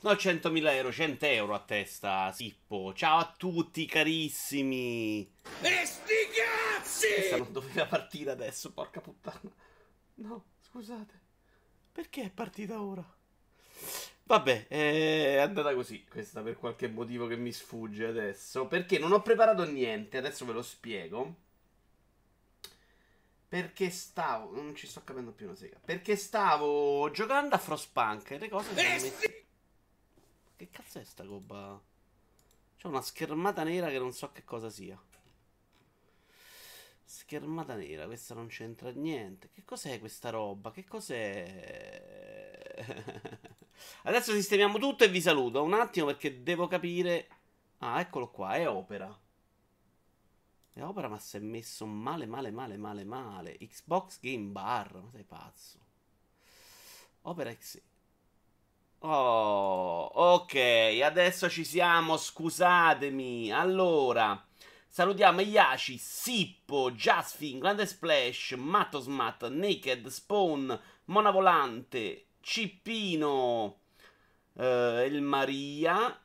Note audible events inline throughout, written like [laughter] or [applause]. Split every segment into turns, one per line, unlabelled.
No, 100.000 euro, 100 euro a testa, Sippo. Ciao a tutti, carissimi.
E sti cazzi!
Questa non doveva partire adesso, porca puttana. No, scusate. Perché è partita ora? Vabbè, è andata così questa per qualche motivo che mi sfugge adesso. Perché non ho preparato niente, adesso ve lo spiego. Perché stavo. Non ci sto capendo più una sega. Perché stavo giocando a Frostpunk e le cose sono messe. Che cazzo è sta roba? C'è una schermata nera che non so che cosa sia. Schermata nera, questa non c'entra niente. Che cos'è questa roba? Che cos'è? [laughs] Adesso sistemiamo tutto e vi saluto. Un attimo perché devo capire. Ah, eccolo qua, è opera. È opera, ma si è messo male, male, male, male, male. Xbox Game Bar, ma sei pazzo. Opera XE. Oh, ok, adesso ci siamo, scusatemi. Allora, salutiamo Yashi, Sippo, Jasfin, Grande Splash, Matosmat, Naked, Spawn, Mona Volante, Cippino, eh, il Maria.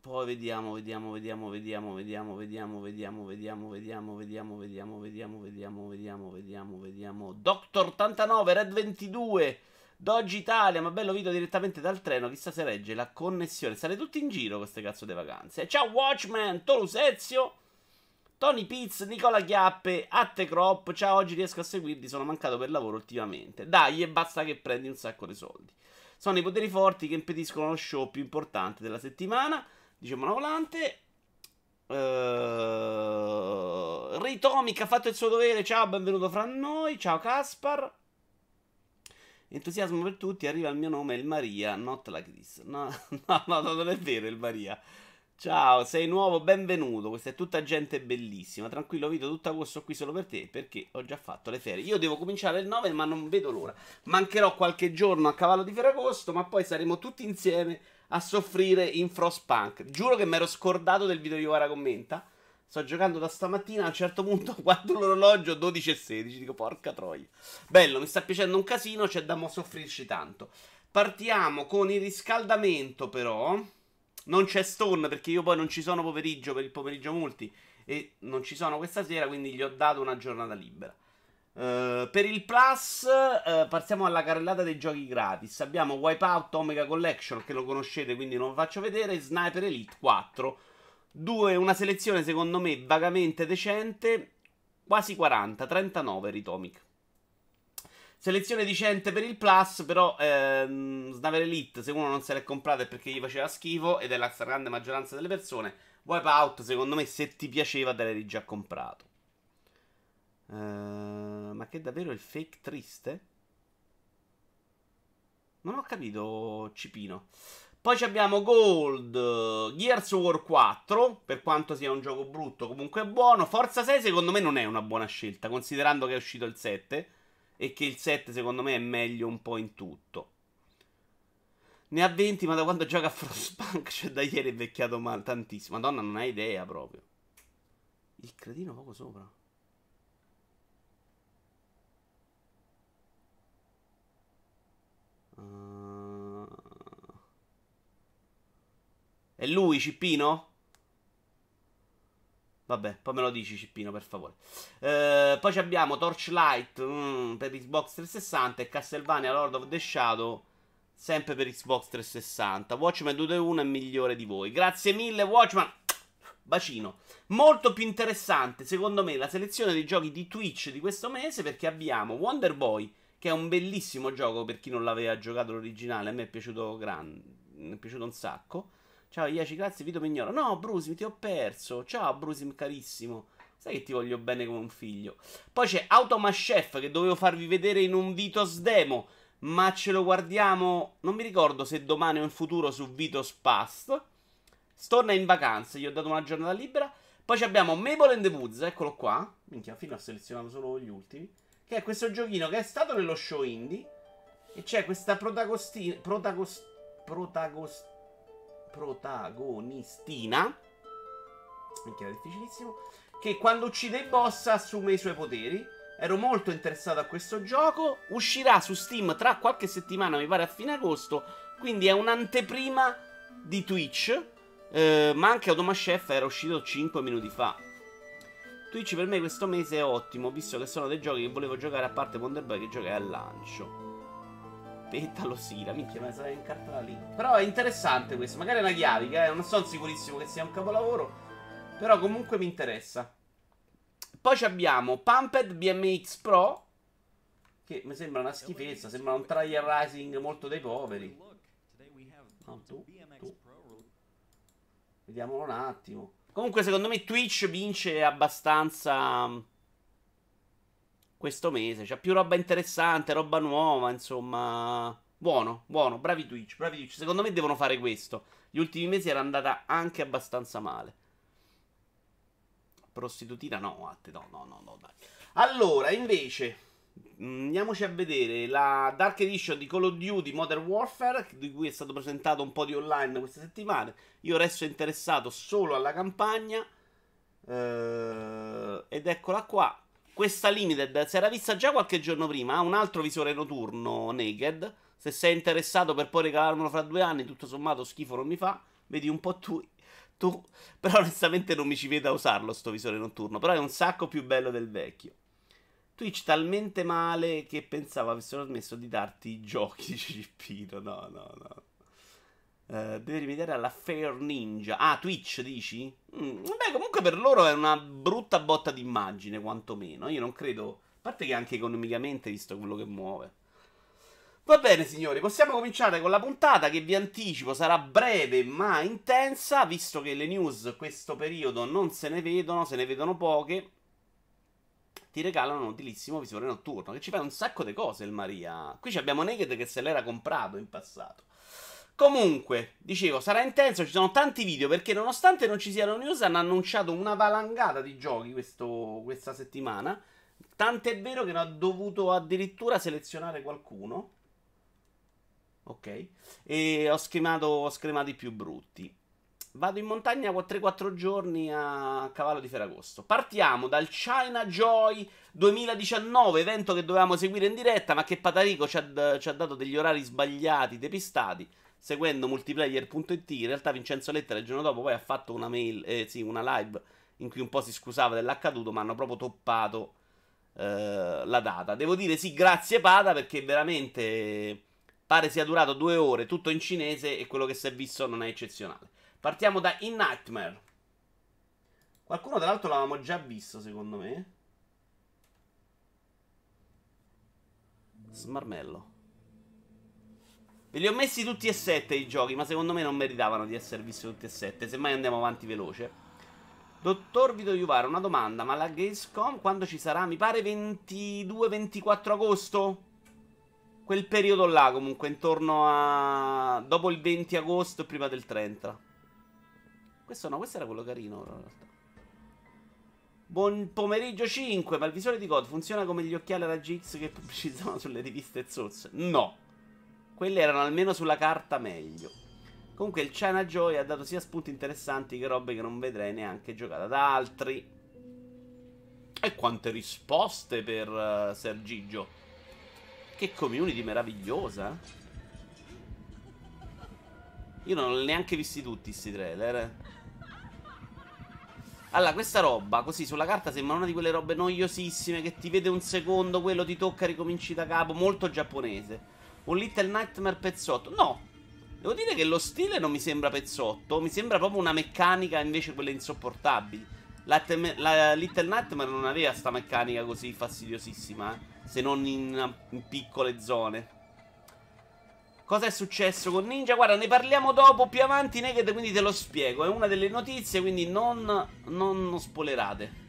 Poi vediamo, vediamo, vediamo, vediamo, vediamo, vediamo, vediamo, vediamo, vediamo, vediamo, vediamo, vediamo, vediamo, vediamo, vediamo, vediamo. Doctor 89, Red 22. Doggi Italia, ma bello video direttamente dal treno. Chissà se regge la connessione. State tutti in giro queste cazzo di vacanze. Ciao Watchman, Tolu Sezio, Tony Piz, Nicola Chiappe, Atte Crop. Ciao, oggi riesco a seguirti. Sono mancato per lavoro ultimamente. Dai, e basta che prendi un sacco di soldi. Sono i poteri forti che impediscono lo show più importante della settimana. Dice Monovolante. Uh, Ritomic ha fatto il suo dovere. Ciao, benvenuto fra noi. Ciao Caspar. Entusiasmo per tutti, arriva il mio nome, il Maria, not like this. [laughs] No, no, no, non è vero il Maria. Ciao, sei nuovo, benvenuto. Questa è tutta gente bellissima. Tranquillo, Vito, tutto agosto qui solo per te perché ho già fatto le ferie. Io devo cominciare il 9, ma non vedo l'ora. Mancherò qualche giorno a cavallo di Ferragosto, ma poi saremo tutti insieme a soffrire in Frostpunk. Giuro che mi ero scordato del video di Ora commenta. Sto giocando da stamattina. A un certo punto [laughs] guardo l'orologio 12 e 16. Dico, porca troia. Bello, mi sta piacendo un casino. C'è da soffrirci tanto. Partiamo con il riscaldamento, però. Non c'è Stone perché io poi non ci sono pomeriggio per il pomeriggio multi. E non ci sono questa sera, quindi gli ho dato una giornata libera. Uh, per il Plus, uh, passiamo alla carrellata dei giochi gratis. Abbiamo Wipeout Omega Collection, che lo conoscete, quindi non faccio vedere. Sniper Elite 4 Due, una selezione secondo me vagamente decente, quasi 40, 39 Ritomic. Selezione decente per il Plus, però ehm, Snaver Elite, se uno non se l'è comprato è perché gli faceva schifo, ed è la grande maggioranza delle persone. Wipeout, secondo me, se ti piaceva, te l'hai già comprato. Uh, ma che davvero il fake triste? Non ho capito, Cipino. Poi abbiamo Gold, Gears War 4, per quanto sia un gioco brutto, comunque è buono. Forza 6 secondo me non è una buona scelta, considerando che è uscito il 7 e che il 7 secondo me è meglio un po' in tutto. Ne ha 20, ma da quando gioca a Frostpunk, cioè da ieri è vecchiato male tantissimo. Madonna, non hai idea proprio. Il cretino poco sopra. È lui, Cippino? Vabbè, poi me lo dici, Cippino, per favore. Eh, poi abbiamo Torchlight mm, per Xbox 360 e Castlevania Lord of the Shadow, sempre per Xbox 360. Watchmen 2 è migliore di voi. Grazie mille, Watchman. Bacino. Molto più interessante, secondo me, la selezione dei giochi di Twitch di questo mese perché abbiamo Wonder Boy, che è un bellissimo gioco per chi non l'aveva giocato l'originale. A me è piaciuto, gran... è piaciuto un sacco. Ciao Iaci, grazie, Vito Mignolo. No, Brusim, ti ho perso. Ciao, Brusim, carissimo. Sai che ti voglio bene come un figlio. Poi c'è Automa Chef che dovevo farvi vedere in un Vitos demo. Ma ce lo guardiamo. Non mi ricordo se domani o in futuro su Vitos Past. Storna in vacanza, gli ho dato una giornata libera. Poi abbiamo Mabel and the Woods, eccolo qua. Minchia, fino ho selezionato solo gli ultimi. Che è questo giochino che è stato nello show indie. E c'è questa protagonistina. Protagost, protagost, protagonistina, minchia, è difficilissimo, che quando uccide i boss assume i suoi poteri. Ero molto interessato a questo gioco. Uscirà su Steam tra qualche settimana, mi pare a fine agosto. Quindi è un'anteprima di Twitch. Eh, ma anche Automa Chef era uscito 5 minuti fa. Twitch per me questo mese è ottimo, visto che sono dei giochi che volevo giocare a parte Wonder Boy che giochi al lancio. Petalo sì, la minchia me la sarei incartata lì. Però è interessante questo, magari è una chiavica, eh? non sono sicurissimo che sia un capolavoro. Però comunque mi interessa. Poi abbiamo Pumped BMX Pro. Che mi sembra una schifezza, sembra un trial rising molto dei poveri. No, tu, tu. Vediamolo un attimo. Comunque secondo me Twitch vince abbastanza questo mese. C'è più roba interessante, roba nuova, insomma. Buono, buono, bravi Twitch, bravi Twitch. Secondo me devono fare questo. Gli ultimi mesi era andata anche abbastanza male. Prostitutina no, Atte, no, no, no, no, dai. Allora, invece, mm, andiamoci a vedere la Dark Edition di Call of Duty Modern Warfare, di cui è stato presentato un po' di online queste settimane. Io resto interessato solo alla campagna. Uh, ed eccola qua. Questa Limited si era vista già qualche giorno prima. Ha un altro visore noturno naked. Se sei interessato per poi regalarmelo fra due anni, tutto sommato schifo non mi fa. Vedi un po' tu. tu. Però onestamente non mi ci vedo a usarlo sto visore notturno. Però è un sacco più bello del vecchio. Twitch talmente male che pensavo avessero smesso di darti i giochi, Cippino. No, no, no. Uh, deve rimediare alla Fair Ninja. Ah, Twitch dici? Mm, beh, comunque per loro è una brutta botta d'immagine, quantomeno. Io non credo. A parte che anche economicamente, visto quello che muove. Va bene, signori, possiamo cominciare con la puntata che vi anticipo sarà breve ma intensa, visto che le news questo periodo non se ne vedono, se ne vedono poche. Ti regalano un utilissimo visore notturno che ci fa un sacco di cose il Maria. Qui abbiamo Naked che se l'era comprato in passato. Comunque, dicevo, sarà intenso, ci sono tanti video perché nonostante non ci siano news hanno annunciato una valangata di giochi questo, questa settimana. Tant'è vero che ne ho dovuto addirittura selezionare qualcuno. Ok. E ho scremato, ho scremato i più brutti. Vado in montagna 3-4 giorni a cavallo di Ferragosto. Partiamo dal China Joy 2019, evento che dovevamo seguire in diretta, ma che Patarico ci ha, ci ha dato degli orari sbagliati, depistati seguendo multiplayer.it. In realtà Vincenzo Lettera il giorno dopo poi ha fatto una mail, eh, sì, una live in cui un po' si scusava dell'accaduto, ma hanno proprio toppato eh, la data. Devo dire sì, grazie Pada, perché veramente pare sia durato due ore, tutto in cinese e quello che si è visto non è eccezionale. Partiamo da In Nightmare. Qualcuno tra l'altro l'avevamo già visto, secondo me. Smarmello. Ve li ho messi tutti e sette i giochi, ma secondo me non meritavano di essere visti tutti e sette. Semmai andiamo avanti veloce. Dottor Vito Iuvara, una domanda, ma la Gamescom quando ci sarà? Mi pare 22-24 agosto? Quel periodo là, comunque, intorno a... dopo il 20 agosto e prima del 30. Questo no, questo era quello carino, in realtà. Buon pomeriggio 5, ma il visore di COD funziona come gli occhiali raggi X che pubblicizzano sulle riviste Source? No. Quelle erano almeno sulla carta meglio. Comunque il China Joy ha dato sia spunti interessanti che robe che non vedrei neanche giocate da altri. E quante risposte per uh, Sergigio. Che community meravigliosa. Io non l'ho neanche visti tutti questi trailer. Allora, questa roba, così sulla carta sembra una di quelle robe noiosissime che ti vede un secondo, quello ti tocca, ricominci da capo, molto giapponese. Un Little Nightmare pezzotto. No, devo dire che lo stile non mi sembra pezzotto, mi sembra proprio una meccanica invece quelle insopportabili. La, tem- la Little Nightmare non aveva sta meccanica così fastidiosissima, eh? se non in, in piccole zone. Cosa è successo con Ninja? Guarda, ne parliamo dopo, più avanti, Naked, quindi te lo spiego. È una delle notizie, quindi non, non spoilerate.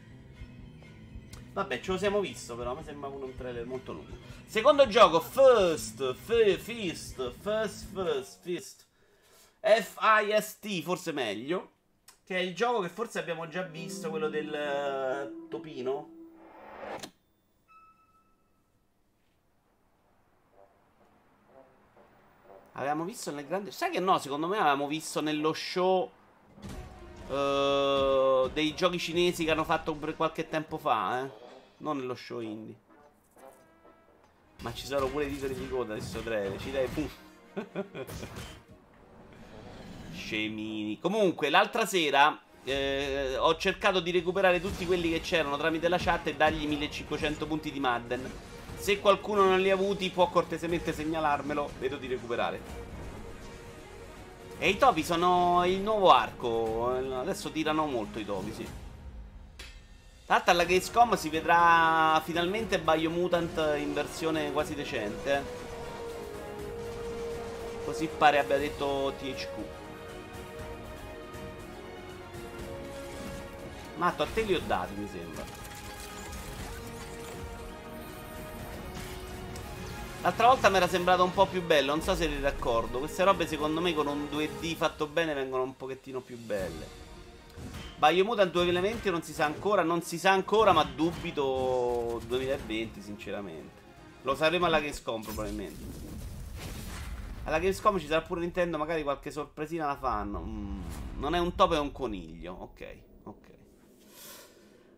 Vabbè, ce lo siamo visto, però mi sembra un trailer molto lungo. Secondo gioco, First, f- Fist, First, First, Fist. F-I-S-T, forse meglio. Che è il gioco che forse abbiamo già visto, quello del uh, topino. Avevamo visto nel grande... Sai che no, secondo me avevamo visto nello show... Uh, dei giochi cinesi che hanno fatto qualche tempo fa, eh. Non nello show indie. Ma ci sono pure i titoli di coda adesso breve. Ci dai pum. [laughs] Scemini. Comunque, l'altra sera eh, ho cercato di recuperare tutti quelli che c'erano tramite la chat e dargli 1500 punti di Madden. Se qualcuno non li ha avuti, può cortesemente segnalarmelo. Vedo di recuperare. E i topi sono il nuovo arco. Adesso tirano molto i topi, sì. L'altro alla Gamescom si vedrà finalmente Biomutant in versione quasi decente. Così pare abbia detto THQ. Matto, a te li ho dati, mi sembra. L'altra volta mi era sembrato un po' più bello, non so se eri d'accordo. Queste robe secondo me con un 2D fatto bene vengono un pochettino più belle. Biomutant 2020 non si sa ancora, non si sa ancora, ma dubito 2020 sinceramente. Lo sapremo alla Gamescom probabilmente. Alla Gamescom ci sarà pure Nintendo, magari qualche sorpresina la fanno. Mm, non è un topo, è un coniglio. Ok, ok.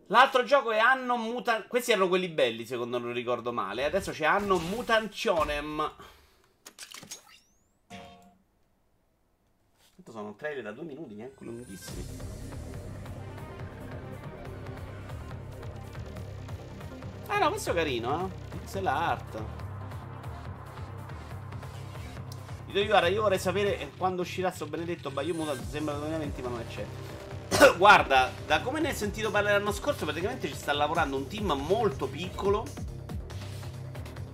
L'altro gioco è Anno Mutant. Questi erano quelli belli, secondo non ricordo male. Adesso c'è Anno Mutantionem. Tanto sono trailer da due minuti, neanche lunghissimi. Ah no, questo è carino, eh. Pixel art. Guarda, io vorrei sapere quando uscirà sto benedetto Biomutant. Sembra 2020, ma non c'è. [coughs] Guarda, da come ne hai sentito parlare l'anno scorso, praticamente ci sta lavorando un team molto piccolo.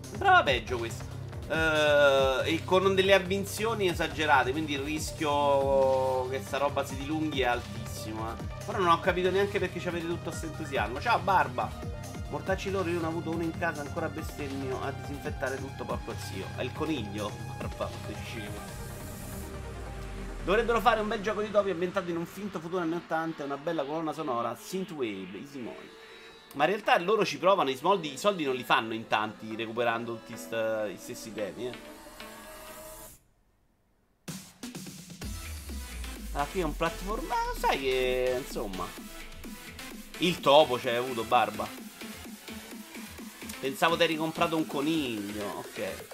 Sembrava peggio questo. Uh, e con delle avvinzioni esagerate, quindi il rischio che sta roba si dilunghi è altissimo. Eh. Però non ho capito neanche perché ci avete tutto questo entusiasmo. Ciao Barba! Mortacci loro, io ne ho avuto uno in casa ancora bestemmio a disinfettare tutto porco zio. È il coniglio? Barba, decimo. Dovrebbero fare un bel gioco di topi ambientato in un finto futuro anni 80 e una bella colonna sonora Synthwave, Easy Moy. Ma in realtà loro ci provano, i soldi, i soldi non li fanno in tanti recuperando tutti i stessi temi, eh. Alla fine è un platform... Ma sai che, insomma... Il topo c'hai avuto, barba. Pensavo ti eri comprato un coniglio, ok.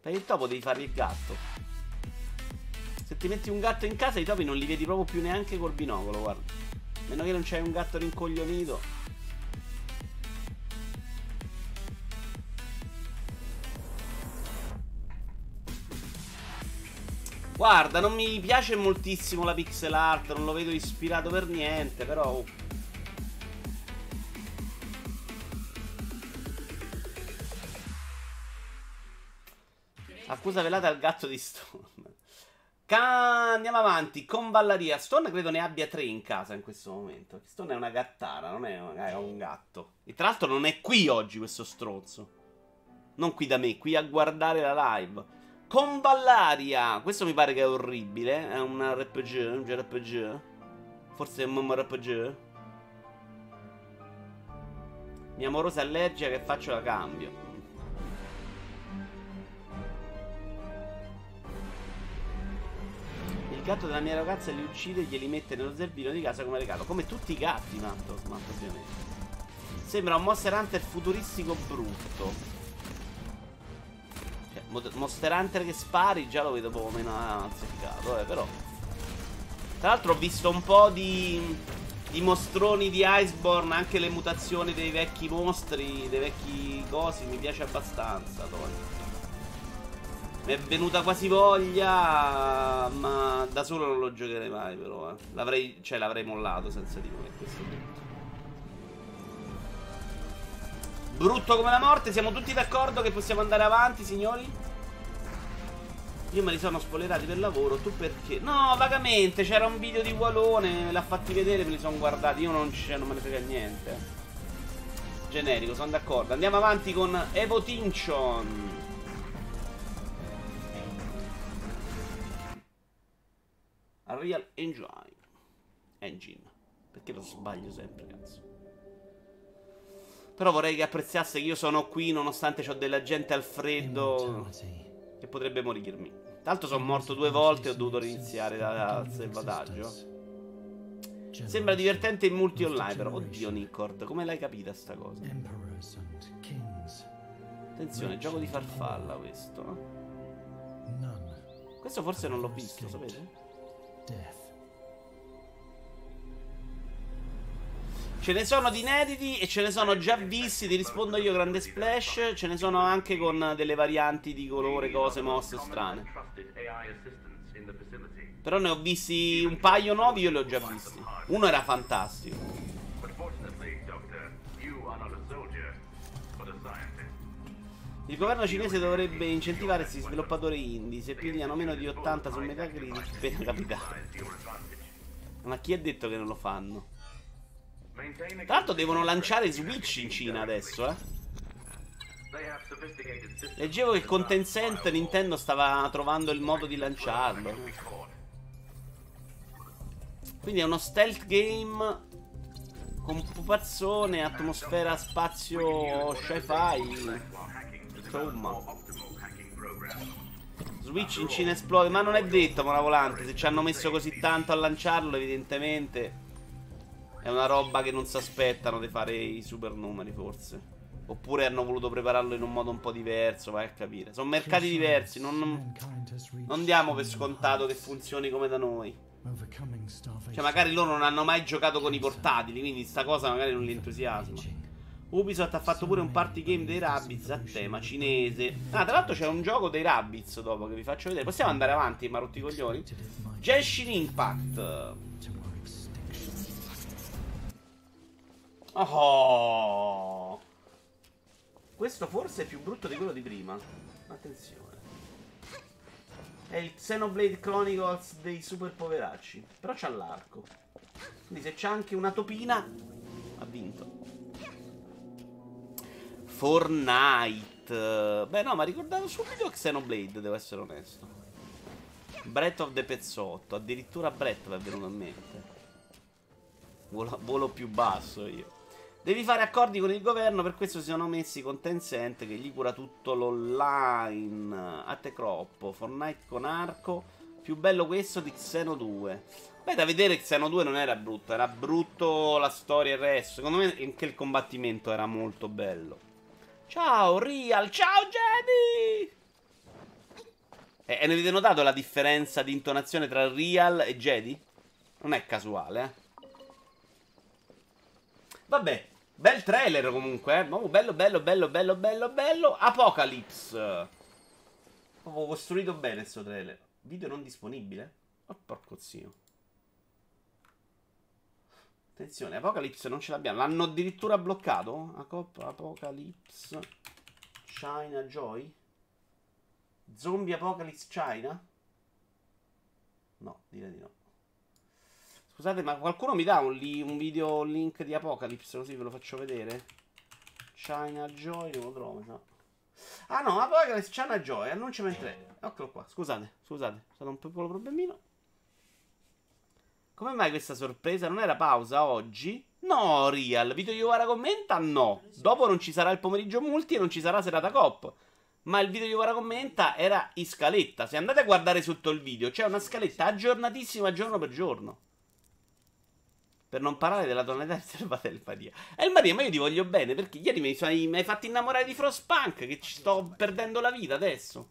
Per il topo devi fare il gatto. Se ti metti un gatto in casa, i topi non li vedi proprio più neanche col binocolo, guarda. Meno che non c'hai un gatto rincoglionito. Guarda, non mi piace moltissimo la pixel art, non lo vedo ispirato per niente, però... Accusa velata al gatto di Stone. Ca- andiamo avanti con Ballaria. Stone credo ne abbia tre in casa in questo momento. Stone è una gattara, non è, è un gatto. E tra l'altro non è qui oggi questo stronzo. Non qui da me, qui a guardare la live. Con Ballaria. Questo mi pare che è orribile. È un RPG, un JRPG. Forse è un MMORPG. Mia amorosa allergia che faccio la cambio. Gatto della mia ragazza li uccide e glieli mette nello zerbino di casa come regalo. Come tutti i gatti, Matto, Matto ovviamente. Sembra un Monster Hunter futuristico brutto. Cioè, Monster Hunter che spari già lo vedo poco meno azzeccato, eh, però. Tra l'altro ho visto un po' di, di mostroni di Iceborne, anche le mutazioni dei vecchi mostri, dei vecchi cosi, mi piace abbastanza, Tony. Mi è venuta quasi voglia, ma da solo non lo giocherei mai però, eh. L'avrei, cioè l'avrei mollato senza di voi questo punto. Brutto come la morte, siamo tutti d'accordo che possiamo andare avanti, signori? Io me li sono spoilerati per lavoro, tu perché? No, vagamente, c'era un video di Walone, me l'ha fatti vedere, me li sono guardati, io non, non me ne frega niente. Generico, sono d'accordo. Andiamo avanti con Evo Unreal Engine. Engine. Perché lo sbaglio sempre, cazzo. Però vorrei che apprezzasse che io sono qui nonostante ho della gente al freddo che potrebbe morirmi. Tra l'altro sono morto due volte e ho dovuto riniziare dal salvataggio. Sembra divertente in multi online, però. Oddio, Nicord, come l'hai capita sta cosa? Attenzione, gioco di farfalla questo. Questo forse non l'ho visto, sapete?
Death.
Ce ne sono di inediti e ce ne sono già visti, ti rispondo io, grande splash. Ce ne sono anche con delle varianti di colore, cose, mosse strane. Però ne ho visti un paio nuovi, io li ho già visti. Uno era fantastico. Il governo cinese dovrebbe incentivare questi sviluppatori indie. Se pigliano meno di 80 su Metacritic, pena capitale. Ma chi ha detto che non lo fanno? Tra l'altro devono lanciare Switch in Cina adesso, eh. Leggevo che con Tencent Nintendo stava trovando il modo di lanciarlo. Quindi è uno stealth game con pupazzone, atmosfera, spazio, sci-fi. Insomma. Switch in Cina esplode, ma non è detto, Mona Volante. Se ci hanno messo così tanto a lanciarlo, evidentemente è una roba che non si aspettano di fare i super numeri, forse. Oppure hanno voluto prepararlo in un modo un po' diverso, vai a capire. Sono mercati diversi, non, non diamo per scontato che funzioni come da noi. Cioè, magari loro non hanno mai giocato con i portatili, quindi sta cosa magari non li entusiasma. Ubisoft ha fatto pure un party game dei Rabbids a tema cinese. Ah, tra l'altro c'è un gioco dei Rabbids dopo che vi faccio vedere. Possiamo andare avanti, ma rotti i coglioni? Genshin Impact. Oh. Questo forse è più brutto di quello di prima. Attenzione. È il Xenoblade Chronicles dei super poveracci. Però c'ha l'arco. Quindi se c'è anche una topina, ha vinto. Fortnite. Beh no, ma ricordavo subito Xenoblade, devo essere onesto. Breath of the Pezzotto. Addirittura Breath mi è venuto a mente. Volo, volo più basso io. Devi fare accordi con il governo, per questo si sono messi con Tencent che gli cura tutto l'online. A te croppo, Fortnite con arco. Più bello questo di Xeno 2. Beh, da vedere Xeno 2 non era brutto, era brutto la storia e il resto. Secondo me anche il combattimento era molto bello. Ciao Real, ciao Jedi! E, e ne avete notato la differenza di intonazione tra Real e Jedi? Non è casuale, eh? Vabbè, Bel trailer comunque, eh. Oh, bello, bello, bello, bello, bello, bello. Apocalypse. Ho costruito bene questo trailer. Video non disponibile? Oh, porco zio. Attenzione, Apocalypse non ce l'abbiamo. L'hanno addirittura bloccato? Apocalypse. China Joy. Zombie Apocalypse China? No, direi di no. Scusate, ma qualcuno mi dà un, li, un video link di Apocalypse così ve lo faccio vedere? China Joy, non lo trovo, no. Ah no, Apocalypse China Joy, annuncia mentre... Eccolo qua, scusate, scusate, è stato un piccolo problemino. Come mai questa sorpresa? Non era pausa oggi? No, Real, video Iovara commenta? No. Dopo non ci sarà il pomeriggio multi e non ci sarà serata cop. Ma il video Iovara commenta era in scaletta. Se andate a guardare sotto il video, c'è una scaletta aggiornatissima giorno per giorno. Per non parlare della tonalità riservata del Maria. E il Maria, ma io ti voglio bene perché ieri mi hai fatto innamorare di Frostpunk che ci sto perdendo la vita adesso.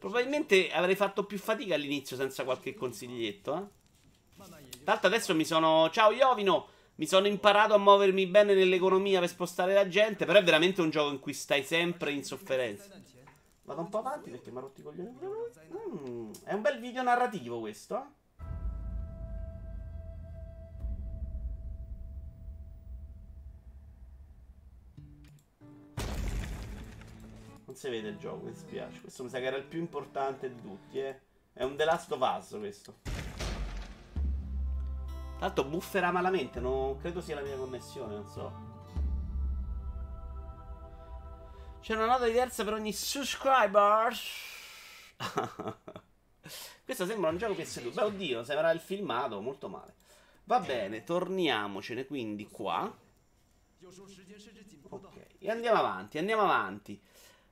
Probabilmente avrei fatto più fatica all'inizio senza qualche consiglietto, eh. L'altro adesso mi sono... Ciao Iovino! Mi sono imparato a muovermi bene nell'economia per spostare la gente, però è veramente un gioco in cui stai sempre in sofferenza. Vado un po' avanti perché mi ha rotto i coglioni. Mm, è un bel video narrativo questo, eh. Non si vede il gioco, mi dispiace. Questo mi sa che era il più importante di tutti, eh. È un The Last of Us questo. Tra l'altro buffera malamente, non credo sia la mia connessione, non so. C'è una nota diversa per ogni subscriber. [laughs] questo sembra un gioco PS2. Beh, oddio, sembrerà il filmato, molto male. Va bene, torniamocene quindi qua. Ok, e andiamo avanti, andiamo avanti.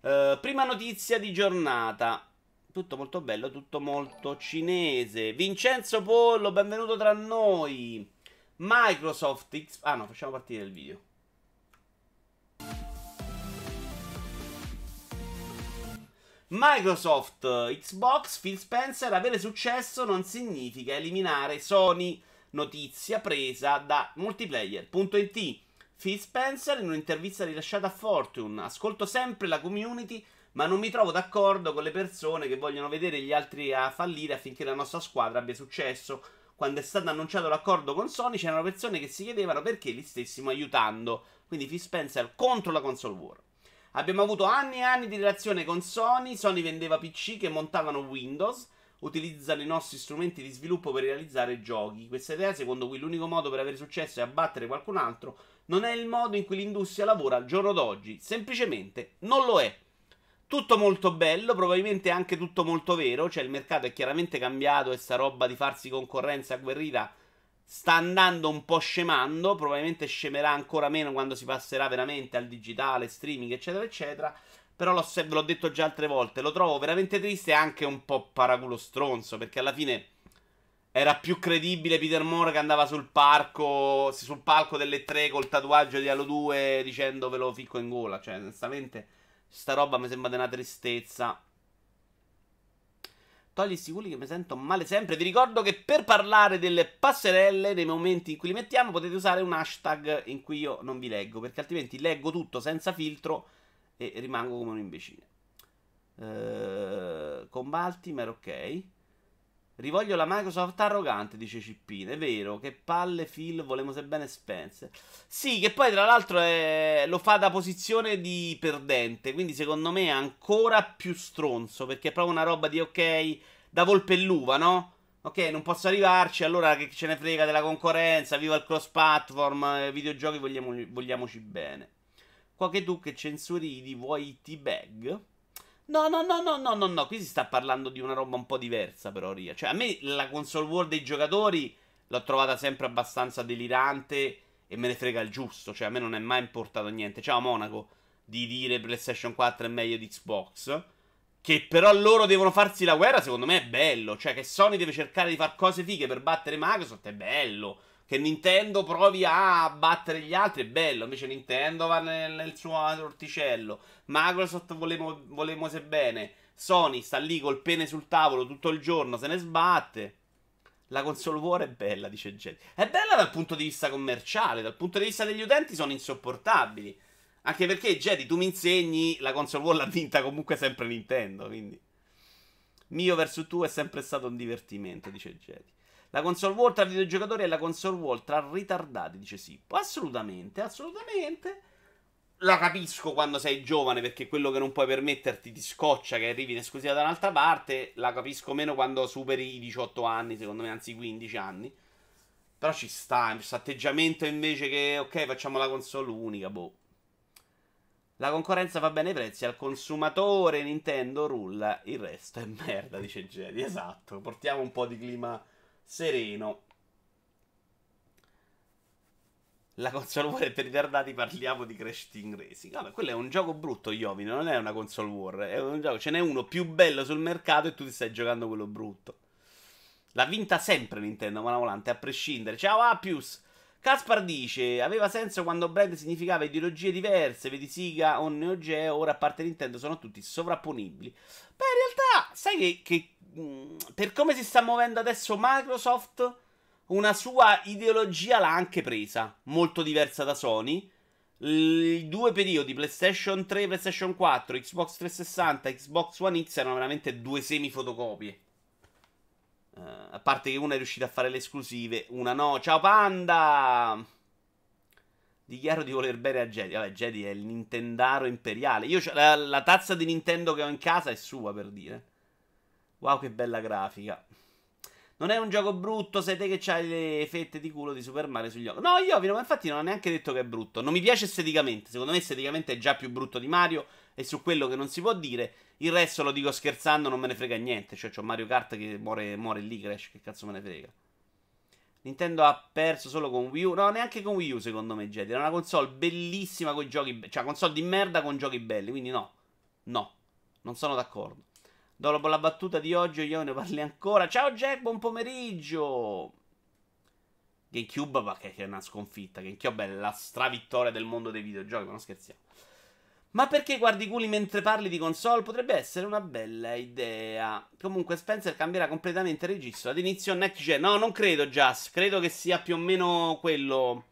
Uh, prima notizia di giornata. Tutto molto bello, tutto molto cinese. Vincenzo Pollo, benvenuto tra noi. Microsoft X... Ah no, facciamo partire il video. Microsoft, Xbox, Phil Spencer, avere successo non significa eliminare Sony. Notizia presa da multiplayer.it. Phil Spencer in un'intervista rilasciata a Fortune. Ascolto sempre la community, ma non mi trovo d'accordo con le persone che vogliono vedere gli altri a fallire affinché la nostra squadra abbia successo. Quando è stato annunciato l'accordo con Sony c'erano persone che si chiedevano perché li stessimo aiutando. Quindi Phil Spencer contro la console war. Abbiamo avuto anni e anni di relazione con Sony. Sony vendeva PC che montavano Windows. Utilizzano i nostri strumenti di sviluppo per realizzare giochi. Questa idea, secondo cui l'unico modo per avere successo è abbattere qualcun altro, non è il modo in cui l'industria lavora al giorno d'oggi. Semplicemente non lo è. Tutto molto bello, probabilmente anche tutto molto vero. Cioè, il mercato è chiaramente cambiato e sta roba di farsi concorrenza agguerrita sta andando un po' scemando, probabilmente scemerà ancora meno quando si passerà veramente al digitale, streaming, eccetera, eccetera. Però l'ho, l'ho detto già altre volte, lo trovo veramente triste e anche un po' paraculo stronzo, perché alla fine era più credibile Peter Moore che andava sul parco, sul palco delle tre col tatuaggio di Halo 2 dicendo ve lo ficco in gola. Cioè, onestamente, sta roba mi sembra di una tristezza. Togli sti culi che mi sento male sempre. Vi ricordo che per parlare delle passerelle, nei momenti in cui li mettiamo, potete usare un hashtag in cui io non vi leggo, perché altrimenti leggo tutto senza filtro e rimango come un imbecille. Uh, con Baltimore, ok. Rivoglio la Microsoft arrogante, dice Cippino. È vero, che palle Phil, volemo se bene Spencer. Sì, che poi tra l'altro è... lo fa da posizione di perdente, quindi secondo me è ancora più stronzo, perché è proprio una roba di ok, da volpe e l'uva, no? Ok, non posso arrivarci, allora che ce ne frega della concorrenza, viva il cross platform, eh, videogiochi vogliamo, vogliamoci bene. Qua che tu che censuri di vuoi T-Bag? No, no, no, no, no, no, no. Qui si sta parlando di una roba un po' diversa, però, Ria. Cioè, a me la console war dei giocatori l'ho trovata sempre abbastanza delirante e me ne frega il giusto. Cioè, a me non è mai importato niente. Ciao, Monaco, di dire PlayStation 4 è meglio di Xbox. Che però loro devono farsi la guerra, secondo me è bello. Cioè, che Sony deve cercare di fare cose fighe per battere Microsoft è bello che Nintendo provi a battere gli altri è bello, invece Nintendo va nel, nel suo orticello. Microsoft volemo, volemo se bene. Sony sta lì col pene sul tavolo tutto il giorno, se ne sbatte. La console war è bella, dice Jedi. È bella dal punto di vista commerciale, dal punto di vista degli utenti sono insopportabili. Anche perché, Jedi, tu mi insegni, la console war l'ha vinta comunque sempre Nintendo, quindi... Mio verso tu è sempre stato un divertimento, dice Jedi. La console war tra videogiocatori e la console war tra ritardati, dice Sippo. Assolutamente, assolutamente. La capisco quando sei giovane perché quello che non puoi permetterti ti scoccia che arrivi in esclusiva da un'altra parte. La capisco meno quando superi i 18 anni, secondo me, anzi 15 anni. Però ci sta, questo atteggiamento invece che, ok, facciamo la console unica, boh. La concorrenza fa bene i prezzi, al consumatore Nintendo rulla, il resto è merda, dice Jedi. Esatto, portiamo un po' di clima sereno. La console war è per ritardati, parliamo di Crash Team Racing. Vabbè, quello è un gioco brutto, Yovi, non è una console war. È un gioco, ce n'è uno più bello sul mercato e tu ti stai giocando quello brutto. L'ha vinta sempre Nintendo, ma volante, a prescindere. Ciao Appius! Caspar dice: Aveva senso quando brand significava ideologie diverse, vedi Siga o Neo Geo, ora a parte Nintendo sono tutti sovrapponibili. Beh, in realtà, sai che, che per come si sta muovendo adesso Microsoft, una sua ideologia l'ha anche presa, molto diversa da Sony. I due periodi, PlayStation 3, PlayStation 4, Xbox 360, Xbox One X, erano veramente due semifotocopie. Uh, a parte che una è riuscita a fare le esclusive, una no. Ciao Panda! Dichiaro di voler bene a Jedi. Vabbè, Jedi è il Nintendaro imperiale. Io la, la tazza di Nintendo che ho in casa è sua, per dire. Wow, che bella grafica. Non è un gioco brutto, sei te che c'hai le fette di culo di Super Mario sugli occhi. No, io, ma infatti non ho neanche detto che è brutto. Non mi piace esteticamente. Secondo me esteticamente è già più brutto di Mario. E su quello che non si può dire. Il resto lo dico scherzando, non me ne frega niente. Cioè, c'ho Mario Kart che muore, muore lì, Crash. Che cazzo me ne frega. Nintendo ha perso solo con Wii U. No, neanche con Wii U, secondo me, Jedi. Era una console bellissima con i giochi. Be- cioè, console di merda con giochi belli. Quindi no. No. Non sono d'accordo. Dopo la battuta di oggi, io ne parli ancora. Ciao Jack, buon pomeriggio. GameCube, che è una sconfitta. GameCube è la stravittoria del mondo dei videogiochi, ma non scherziamo. Ma perché guardi i culi mentre parli di console? Potrebbe essere una bella idea. Comunque, Spencer cambierà completamente il registro. Ad inizio next gen. No, non credo, Just. Credo che sia più o meno quello.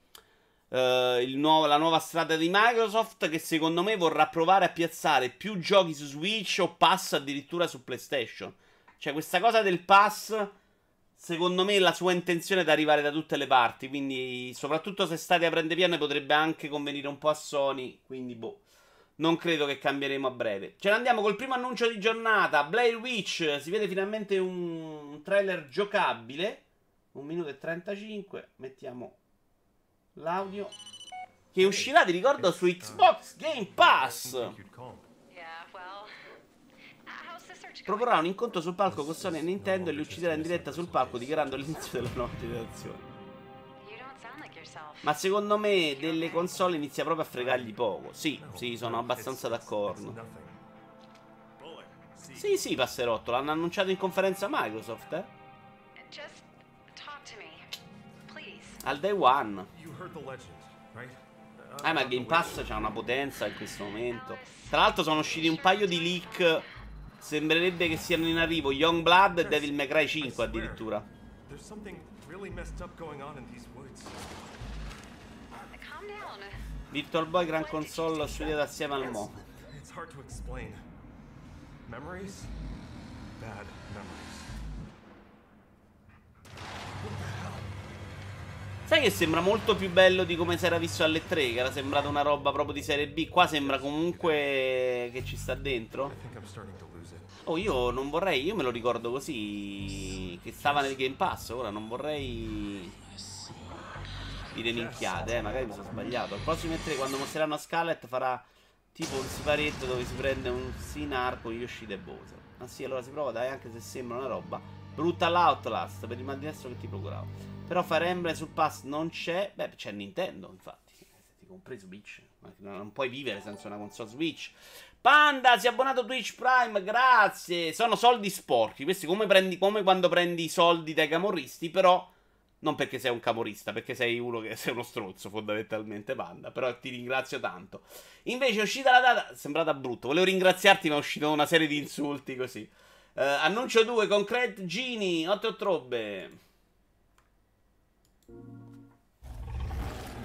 Uh, nuovo, la nuova strada di Microsoft. Che secondo me vorrà provare a piazzare più giochi su Switch o pass addirittura su PlayStation. Cioè, questa cosa del pass. Secondo me la sua intenzione è di arrivare da tutte le parti. Quindi, soprattutto se state a prendere piano, potrebbe anche convenire un po' a Sony. Quindi, boh. Non credo che cambieremo a breve. Ce ne andiamo col primo annuncio di giornata. Blair Witch. Si vede finalmente un trailer giocabile. Un minuto e 35. Mettiamo l'audio. Che uscirà, vi ricordo, su Xbox Game Pass. Proporrà un incontro sul palco con Sony e Nintendo e li ucciderà in diretta sul palco dichiarando l'inizio della nuova generazione. Ma secondo me delle console inizia proprio a fregargli poco. Sì, sì, sono abbastanza d'accordo. Sì, sì, passerotto. L'hanno annunciato in conferenza Microsoft, eh? Al day one. Eh, ma Game Pass c'ha una potenza in questo momento. Tra l'altro sono usciti un paio di leak. Sembrerebbe che siano in arrivo Young Blood e Devil May Cry 5 addirittura. There's something really messed up going on in these woods. Virtual Boy Gran Console studiata assieme al Mo. It's hard to explain. Memories? Bad memories. Sai che sembra molto più bello di come si era visto alle 3, che era sembrata una roba proprio di serie B. Qua sembra comunque che ci sta dentro. Oh, io non vorrei, io me lo ricordo così, che stava nel Game Pass, ora non vorrei dire minchiate, eh, magari mi sono sbagliato. Al prossimo E3 quando mostreranno Scarlet farà tipo un siparetto dove si prende un Sinar con Yoshida e Bowser. Ma sì, allora si prova, dai, anche se sembra una roba brutta all'Outlast per il mal di che ti procuravo. Però Fire Emblem sul pass non c'è, beh, c'è Nintendo, infatti. Se ti compri Switch, non puoi vivere senza una console Switch. Panda, si è abbonato Twitch Prime, grazie. Sono soldi sporchi. Questi come, prendi, come quando prendi i soldi dai camorristi, però non perché sei un camorista, perché sei uno che [laughs] sei uno stronzo, fondamentalmente, Panda. Però ti ringrazio tanto. Invece è uscita la data. Sembrata brutto. Volevo ringraziarti, ma è uscita una serie di insulti così. Uh, annuncio 2, Concrete Genie, 8 ottobre.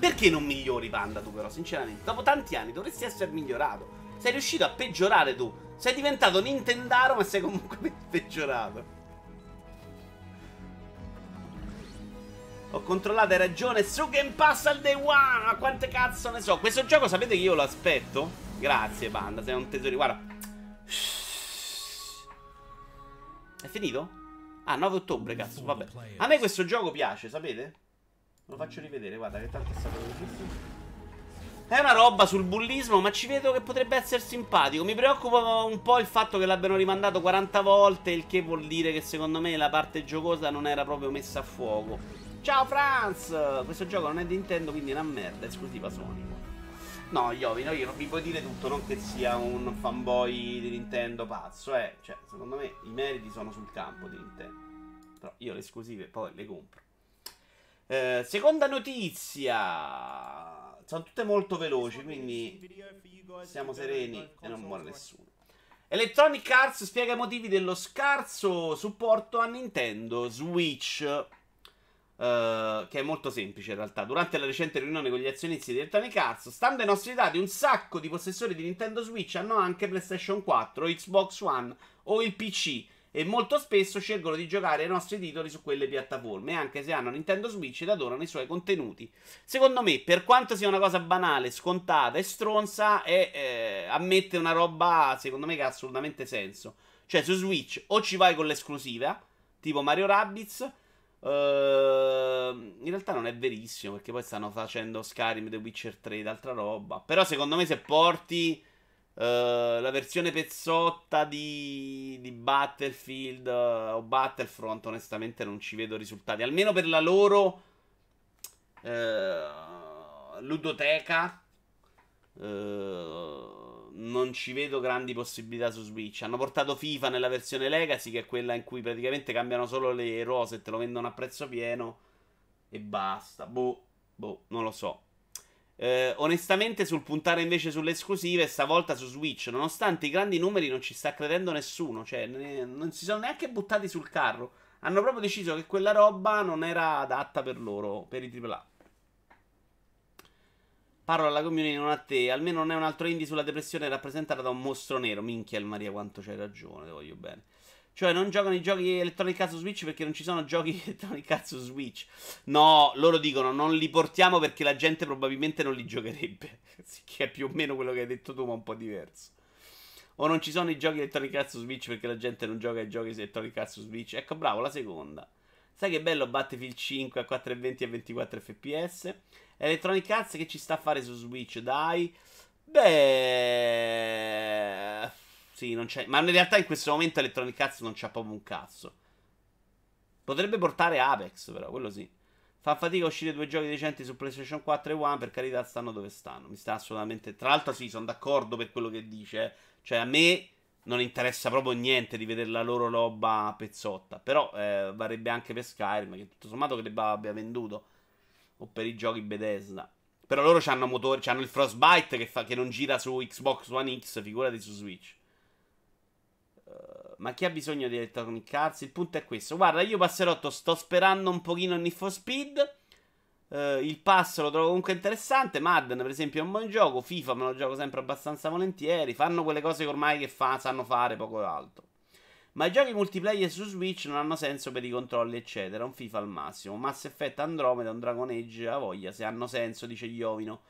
Perché non migliori, Panda, tu però, sinceramente? Dopo tanti anni dovresti essere migliorato. Sei riuscito a peggiorare tu. Sei diventato Nintendaro, ma sei comunque [laughs] peggiorato. Ho controllato, hai ragione. Su Game Pass al day one. Ma quante cazzo ne so. Questo gioco sapete che io lo aspetto? Grazie, Panda. Sei un tesoro. Guarda. È finito? Ah, 9 ottobre, cazzo. Vabbè. A me questo gioco piace, sapete? Lo faccio rivedere. Guarda, che tanto è stato velocissimo. È una roba sul bullismo, ma ci vedo che potrebbe essere simpatico. Mi preoccupa un po' il fatto che l'abbiano rimandato 40 volte, il che vuol dire che secondo me la parte giocosa non era proprio messa a fuoco. Ciao Franz! Questo gioco non è di Nintendo, quindi è una merda, esclusiva Sony. No, Yovi, no, io vi puoi dire tutto, non che sia un fanboy di Nintendo pazzo, eh. Cioè, secondo me i meriti sono sul campo di Nintendo. Però io le esclusive poi le compro. Eh, seconda notizia. Sono tutte molto veloci, quindi siamo sereni e non muore nessuno. Electronic Arts spiega i motivi dello scarso supporto a Nintendo Switch. Uh, che è molto semplice in realtà. Durante la recente riunione con gli azionisti di Electronic Arts, stando ai nostri dati, un sacco di possessori di Nintendo Switch hanno anche PlayStation 4, Xbox One o il PC e molto spesso scelgono di giocare i nostri titoli su quelle piattaforme, anche se hanno Nintendo Switch ed adorano i suoi contenuti. Secondo me, per quanto sia una cosa banale, scontata e stronza, è, eh, ammette una roba, secondo me, che ha assolutamente senso. Cioè, su Switch o ci vai con l'esclusiva, tipo Mario Rabbids, Uh, in realtà non è verissimo perché poi stanno facendo Skyrim The Witcher 3 ed altra roba. Però secondo me se porti uh, la versione pezzotta di, di Battlefield uh, o Battlefront, onestamente non ci vedo risultati. Almeno per la loro ludoteca. Uh, non ci vedo grandi possibilità su Switch. Hanno portato FIFA nella versione Legacy, che è quella in cui praticamente cambiano solo le rose e te lo vendono a prezzo pieno. E basta. Boh, boh, non lo so. Eh, onestamente, sul puntare invece sulle esclusive, stavolta su Switch, nonostante i grandi numeri, non ci sta credendo nessuno. Cioè, ne, non si sono neanche buttati sul carro. Hanno proprio deciso che quella roba non era adatta per loro, per i AAA. Parlo alla community, non a te. Almeno non è un altro indie sulla depressione rappresentata da un mostro nero. Minchia, il Maria, quanto c'hai ragione, te voglio bene. Cioè, non giocano i giochi Electronic Arts su Switch perché non ci sono giochi [laughs] Electronic Arts su Switch. No, loro dicono non li portiamo perché la gente probabilmente non li giocherebbe. [laughs] che è più o meno quello che hai detto tu, ma un po' diverso. O non ci sono i giochi Electronic Arts su Switch perché la gente non gioca ai giochi Electronic Arts su Switch. Ecco, bravo, la seconda. Sai che bello Battlefield 5 a 420 e 24 fps? Electronic Arts che ci sta a fare su Switch, dai. Beh... Sì, non c'è. Ma in realtà in questo momento Electronic Arts non c'ha proprio un cazzo. Potrebbe portare Apex, però, quello sì. Fa fatica a uscire due giochi decenti su PlayStation 4 e One. Per carità, stanno dove stanno. Mi sta assolutamente. Tra l'altro, sì, sono d'accordo per quello che dice. Eh. Cioè, a me non interessa proprio niente di vedere la loro roba pezzotta. Però eh, varrebbe anche per Skyrim, che tutto sommato credo abbia venduto. O per i giochi Bethesda. Però loro hanno motori, hanno il Frostbite che, fa, che non gira su Xbox One X, figurati su Switch ma chi ha bisogno di Electronic Arts? Il punto è questo. Guarda, io passerotto sto sperando un pochino in Need for Speed. Uh, il pass lo trovo comunque interessante. Madden, per esempio, è un buon gioco. FIFA me lo gioco sempre abbastanza volentieri. Fanno quelle cose che ormai che fa, sanno fare poco altro. Ma i giochi multiplayer su Switch non hanno senso per i controlli, eccetera. Un FIFA al massimo. Mass Effect Andromeda, un Dragon Age, a voglia. Se hanno senso, dice Iovino.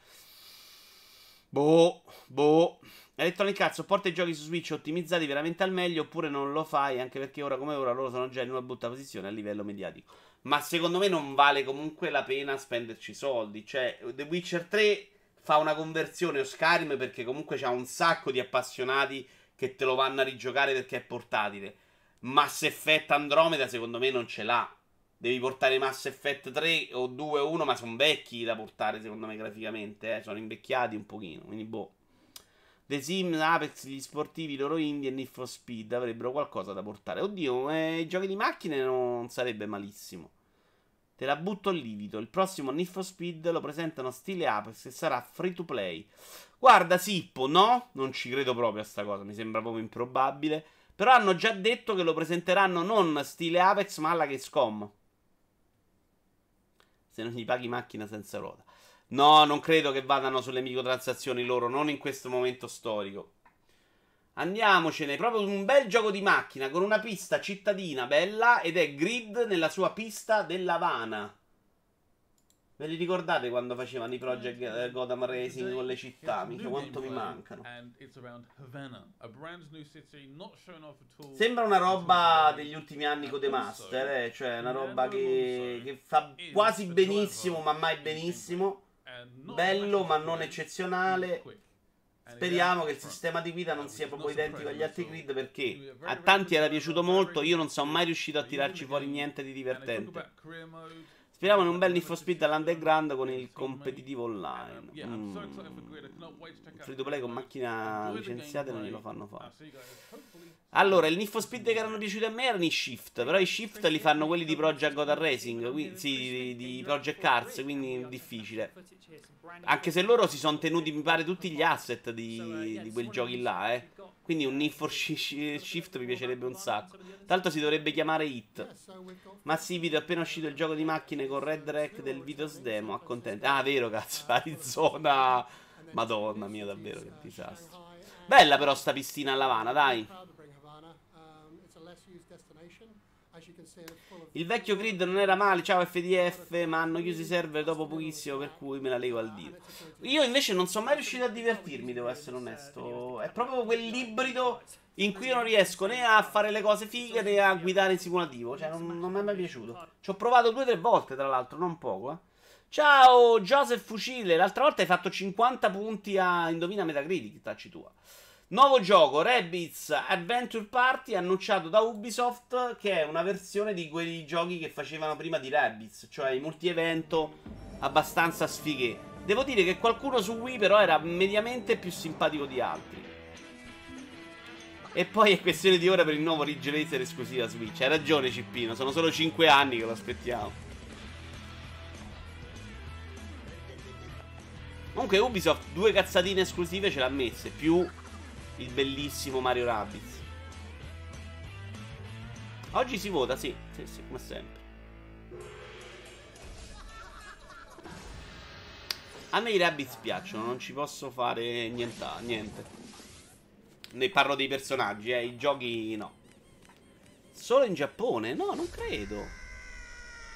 Boh, boh. Electronic Arts sopporta i giochi su Switch ottimizzati veramente al meglio oppure non lo fai anche perché ora come ora loro sono già in una brutta posizione a livello mediatico. Ma secondo me non vale comunque la pena spenderci soldi. Cioè, The Witcher 3 fa una conversione o Skyrim perché comunque c'ha un sacco di appassionati che te lo vanno a rigiocare perché è portatile. Mass Effect Andromeda secondo me non ce l'ha. Devi portare Mass Effect 3 o 2 o 1, ma sono vecchi da portare secondo me graficamente, eh? sono invecchiati un pochino, quindi boh. The Sims, Apex, gli sportivi, loro indie e Need for Speed avrebbero qualcosa da portare. Oddio, eh, i giochi di macchine non sarebbe malissimo. Te la butto al livido. Il prossimo Need for Speed lo presentano stile Apex e sarà free to play. Guarda, Sippo, no? Non ci credo proprio a sta cosa, mi sembra proprio improbabile. Però hanno già detto che lo presenteranno non stile Apex, ma alla Gamescom. Se non gli paghi macchina senza ruota. No, non credo che vadano sulle microtransazioni loro, non in questo momento storico. Andiamocene, proprio un bel gioco di macchina con una pista cittadina bella ed è Grid nella sua pista dell'Havana. Ve li ricordate quando facevano i project eh, Gotham Racing con le città? Mica quanto mi mancano. Sembra una roba degli ultimi anni con The Master, eh? cioè una roba che, che fa quasi benissimo, ma mai benissimo. Bello ma non eccezionale. Speriamo che il sistema di guida non sia proprio identico agli altri grid perché a tanti era piaciuto molto, io non sono mai riuscito a tirarci fuori niente di divertente. Speriamo in un bel Need for Speed all'underground con il competitivo online. Mm. Free to play con macchina licenziate non glielo fanno fare. Allora, il Need Speed che erano piaciuti a me erano i Shift, però i Shift li fanno quelli di Project Gotham Racing, quindi, sì, di, Project Cars, quindi difficile. Anche se loro si sono tenuti, mi pare, tutti gli asset di, di quel giochi là, eh. Quindi un Need Shift mi piacerebbe un sacco. L'altro si dovrebbe chiamare Hit. Ma sì, video, è appena uscito il gioco di macchine con Red Rack del Vitos Demo, accontenti. Ah, vero, cazzo, [laughs] Arizona. Madonna mia, davvero, che disastro. Bella però sta piscina a Lavana, dai. Il vecchio grid non era male, ciao FDF, ma hanno chiuso i server dopo pochissimo, per cui me la lego al dito. Io invece non sono mai riuscito a divertirmi, devo essere onesto. È proprio quell'ibrido in cui io non riesco né a fare le cose fighe né a guidare in simulativo. Cioè, non, non mi è mai piaciuto. Ci ho provato due o tre volte, tra l'altro, non poco, eh. Ciao, Joseph Fucile. L'altra volta hai fatto 50 punti a Indovina Metacritic, tacci tua. Nuovo gioco, Rabbids Adventure Party, annunciato da Ubisoft, che è una versione di quei giochi che facevano prima di Rabbids, cioè i multi-evento abbastanza sfighe. Devo dire che qualcuno su Wii però era mediamente più simpatico di altri. E poi è questione di ora per il nuovo Ridge Racer esclusiva Switch. Hai ragione Cippino, sono solo 5 anni che lo aspettiamo. Comunque Ubisoft due cazzatine esclusive ce l'ha messe, più il bellissimo Mario Rabbids. Oggi si vota, sì, sì, sì, come sempre. A me i Rabbids piacciono, non ci posso fare niente. niente. Ne parlo dei personaggi, eh, i giochi no. Solo in Giappone? No, non credo.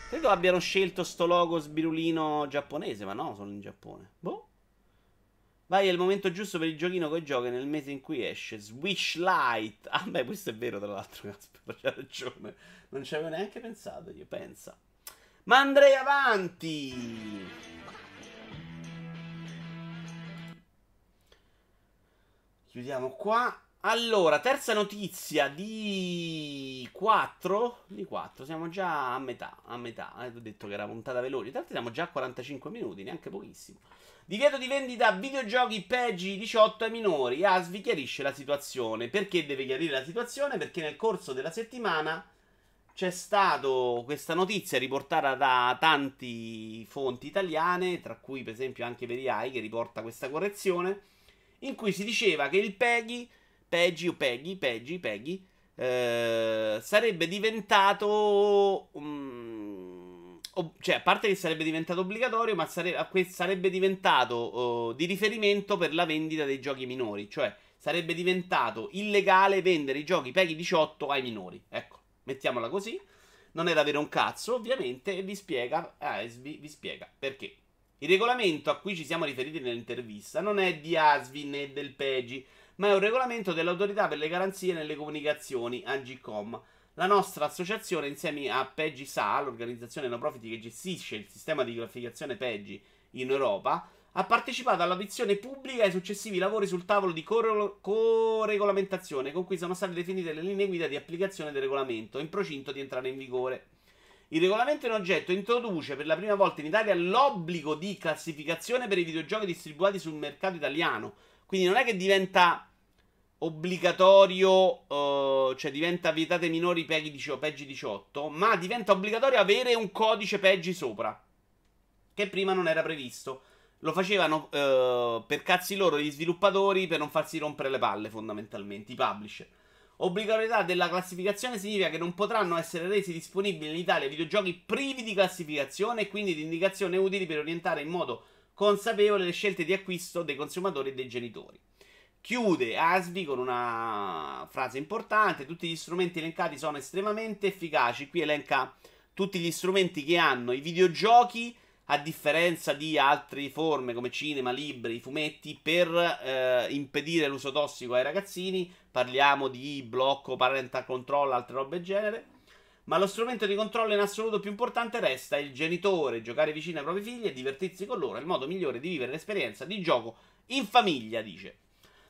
Credo abbiano scelto sto logo sbirulino giapponese, ma no, solo in Giappone. Boh. Vai, è il momento giusto per il giochino che giochi nel mese in cui esce. Switch Light. Ah, beh, questo è vero, tra l'altro. Aspetta, [laughs] c'ha ragione. Non ci avevo neanche pensato io, pensa. Ma andrei avanti. Chiudiamo qua. Allora, terza notizia di 4. Di 4, siamo già a metà. A metà. Eh, ho detto che era puntata veloce. Tanto siamo già a 45 minuti, neanche pochissimo. Divieto di vendita videogiochi PEGI 18 ai minori. Asvi chiarisce la situazione. Perché deve chiarire la situazione? Perché nel corso della settimana c'è stata questa notizia riportata da tanti fonti italiane, tra cui per esempio anche Veriai che riporta questa correzione in cui si diceva che il Peggy, Peggy o Peggy, Peggy, Peggy, eh, sarebbe diventato... Um, cioè, a parte che sarebbe diventato obbligatorio, ma sare- sarebbe diventato uh, di riferimento per la vendita dei giochi minori. Cioè, sarebbe diventato illegale vendere i giochi Peggy 18 ai minori. Ecco, mettiamola così. Non è da avere un cazzo, ovviamente, e vi spiega, eh, vi, spiega perché. Il regolamento a cui ci siamo riferiti nell'intervista non è di Asvi né del PEGI, ma è un regolamento dell'autorità per le garanzie nelle comunicazioni, AGCOM. La nostra associazione, insieme a PEGI SA, l'organizzazione no profit che gestisce il sistema di classificazione PEGI in Europa, ha partecipato all'audizione pubblica e ai successivi lavori sul tavolo di co-regolamentazione con cui sono state definite le linee guida di applicazione del regolamento in procinto di entrare in vigore. Il regolamento in oggetto introduce per la prima volta in Italia l'obbligo di classificazione per i videogiochi distribuiti sul mercato italiano. Quindi non è che diventa obbligatorio, uh, cioè diventa vietate minori PEGI 18, ma diventa obbligatorio avere un codice PEGI sopra, che prima non era previsto. Lo facevano uh, per cazzi loro gli sviluppatori per non farsi rompere le palle, fondamentalmente, i publisher. Obbligatorietà della classificazione significa che non potranno essere resi disponibili in Italia videogiochi privi di classificazione e quindi di indicazioni utili per orientare in modo consapevole le scelte di acquisto dei consumatori e dei genitori. Chiude Asvi con una frase importante: Tutti gli strumenti elencati sono estremamente efficaci. Qui elenca tutti gli strumenti che hanno i videogiochi a differenza di altre forme come cinema, libri, fumetti, per eh, impedire l'uso tossico ai ragazzini. Parliamo di blocco, parental control, altre robe genere. Ma lo strumento di controllo in assoluto più importante resta il genitore, giocare vicino ai propri figli e divertirsi con loro. È il modo migliore di vivere l'esperienza di gioco in famiglia, dice.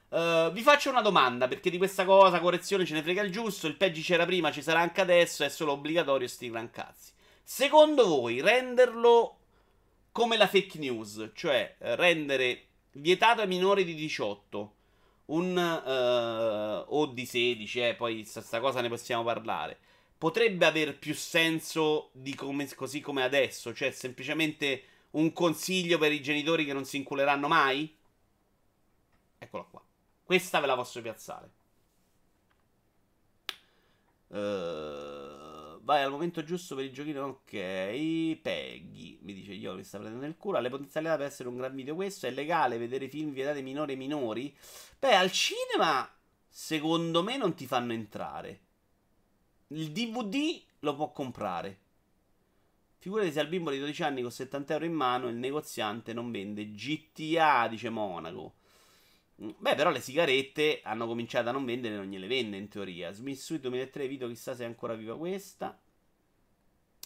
Uh, vi faccio una domanda perché di questa cosa, correzione, ce ne frega il giusto. Il peggio c'era prima, ci sarà anche adesso. È solo obbligatorio, sti cazzi. Secondo voi, renderlo come la fake news, cioè eh, rendere vietato ai minori di 18 un uh, o di 16, eh, poi questa cosa ne possiamo parlare. Potrebbe aver più senso di come, così come adesso, cioè semplicemente un consiglio per i genitori che non si inculeranno mai? Eccola qua. Questa ve la posso piazzare. Uh, vai al momento giusto per il giochino. Ok. Peggy, mi dice io mi sta prendendo il culo. Ha le potenzialità per essere un gran video questo. È legale vedere film vietati minori e minori? Beh, al cinema, secondo me, non ti fanno entrare. Il DVD lo può comprare. Figurati se al bimbo di 12 anni con 70 euro in mano il negoziante non vende GTA, dice Monaco. Beh, però le sigarette hanno cominciato a non vendere, non gliele vende in teoria. Smith Suite 2003, video chissà se è ancora viva questa.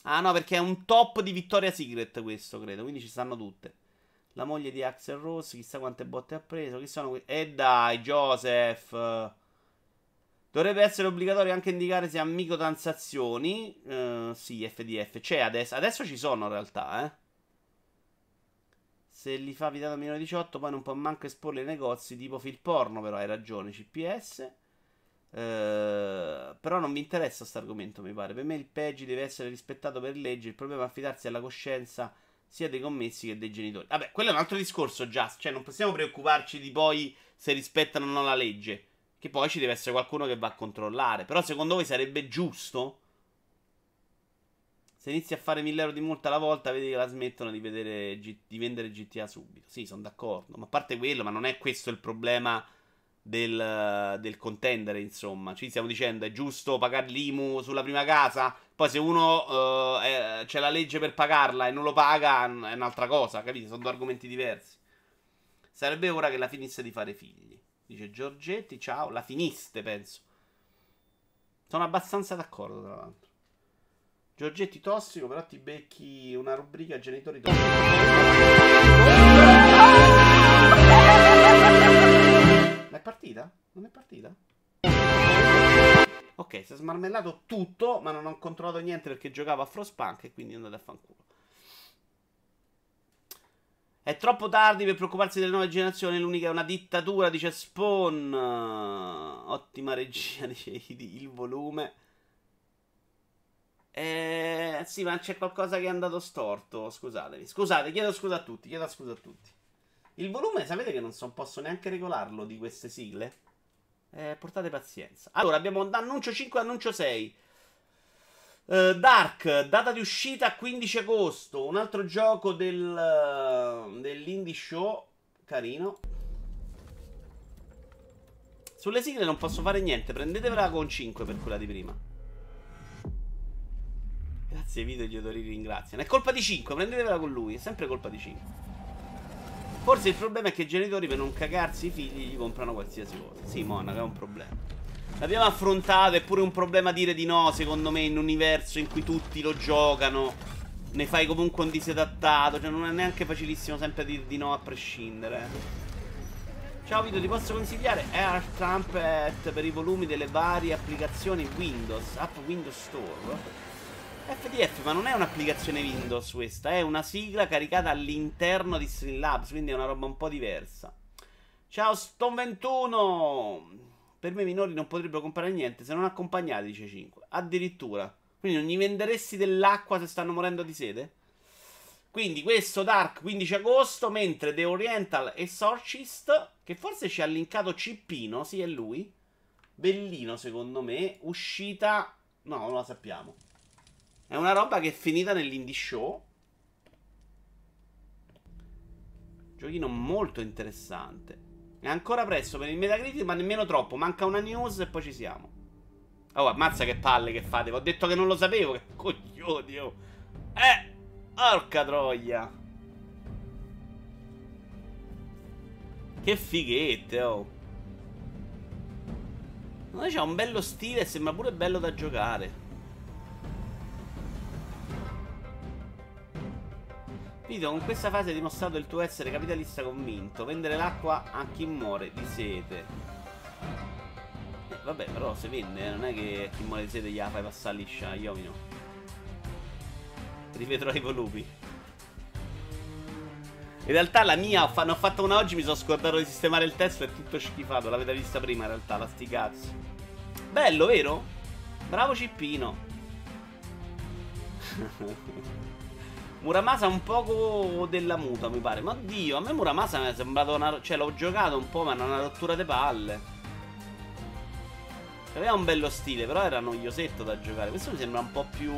Ah no, perché è un top di Victoria Secret questo, credo, quindi ci stanno tutte. La moglie di Axel Rose, chissà quante botte ha preso, chi sono que- E eh dai, Joseph. Dovrebbe essere obbligatorio anche indicare se ha microtransazioni. Uh, sì, FDF. C'è adesso. Adesso ci sono in realtà, eh. Se li fa vietato minore 18, poi non può manco esporli ai negozi tipo film porno, però hai ragione, CPS. Eh, però non mi interessa questo argomento, mi pare. Per me il PEGI deve essere rispettato per legge. Il problema è affidarsi alla coscienza sia dei commessi che dei genitori. Vabbè, quello è un altro discorso, Just. Cioè, non possiamo preoccuparci di poi se rispettano o no la legge. Che poi ci deve essere qualcuno che va a controllare. Però secondo voi sarebbe giusto? Se inizi a fare 1000 euro di multa alla volta, vedi che la smettono di, vedere, di vendere GTA subito. Sì, sono d'accordo. Ma a parte quello, ma non è questo il problema del, del contender, insomma. Ci stiamo dicendo, è giusto pagare l'IMU sulla prima casa? Poi se uno è, c'è la legge per pagarla e non lo paga, è un'altra cosa, capite? Sono due argomenti diversi. Sarebbe ora che la finisse di fare figli. Dice Giorgetti, ciao, la finiste, penso. Sono abbastanza d'accordo, tra l'altro. Giorgetti tossico, però ti becchi una rubrica genitori tossici. Ma è partita? Non è partita? Ok, si è smarmellato tutto, ma non ho controllato niente perché giocavo a Frostpunk e quindi andate a fanculo. È troppo tardi per preoccuparsi delle nuove generazioni. L'unica è una dittatura, dice Spawn. Ottima regia, [laughs] dice il volume. Eh, sì, ma c'è qualcosa che è andato storto. Scusatemi. Scusate, chiedo scusa a tutti. Chiedo scusa a tutti. Il volume, sapete che non so, posso neanche regolarlo di queste sigle? Eh, portate pazienza. Allora, abbiamo annuncio 5 annuncio 6. Uh, Dark, data di uscita 15 agosto. Un altro gioco del, uh, dell'indie show. Carino. Sulle sigle non posso fare niente. Prendetevela con 5 per quella di prima. Grazie, video gli odori ringraziano. È colpa di 5, prendetevela con lui. È sempre colpa di 5. Forse il problema è che i genitori per non cagarsi i figli gli comprano qualsiasi cosa. Sì, Monaca, è un problema. L'abbiamo affrontato, è pure un problema dire di no, secondo me, in un universo in cui tutti lo giocano. Ne fai comunque un disadattato, cioè non è neanche facilissimo sempre dire di no a prescindere. Ciao Vito, ti posso consigliare Air Trumpet per i volumi delle varie applicazioni Windows, app Windows Store? FDF, ma non è un'applicazione Windows questa, è una sigla caricata all'interno di Streamlabs, quindi è una roba un po' diversa. Ciao Stone21! Per me i minori non potrebbero comprare niente se non accompagnati, dice 5. Addirittura. Quindi non gli venderesti dell'acqua se stanno morendo di sede? Quindi questo Dark 15 agosto, mentre The Oriental Exorcist, che forse ci ha linkato Cippino, sì è lui, bellino secondo me, uscita... No, non la sappiamo. È una roba che è finita nell'indie show. Giochino molto interessante. È ancora presto per il Metacritic, ma nemmeno troppo. Manca una news e poi ci siamo. Oh, ammazza che palle che fate. Ho detto che non lo sapevo. Che coglioni, oh. Eh, porca troia. Che fighette, oh. Ma c'ha un bello stile e sembra pure bello da giocare. Vito, con questa fase hai dimostrato il tuo essere capitalista convinto. Vendere l'acqua a chi muore di sete. Eh, vabbè, però se vende, eh, non è che a chi muore di sete gli fai passare liscia, Iomino. Rivedrò i volumi. In realtà la mia, ne ho fatto una oggi, mi sono scordato di sistemare il testo, è tutto schifato. L'avete vista prima in realtà, la sti cazzi. Bello, vero? Bravo Cippino. [laughs] Muramasa un poco della muta, mi pare. Ma oddio, a me Muramasa mi è sembrato una... Cioè, l'ho giocato un po', ma era una rottura di palle. Aveva un bello stile, però era noiosetto da giocare. Questo mi sembra un po' più...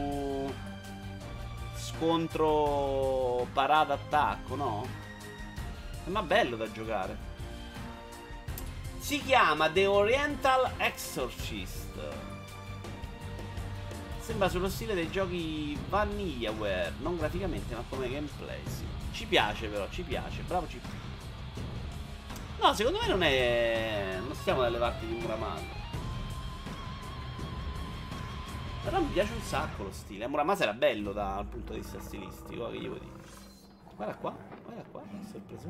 Scontro parata-attacco, no? Sembra bello da giocare. Si chiama The Oriental Exorcist. Sembra sullo stile dei giochi Vanillaware, non graficamente ma come gameplay, sì. Ci piace però, ci piace, bravo ci No, secondo me non è... non stiamo dalle parti di Muramasa. Però mi piace un sacco lo stile. Muramasa era bello dal punto di vista stilistico, che gli vuoi dire. Guarda qua, guarda qua, sorpreso.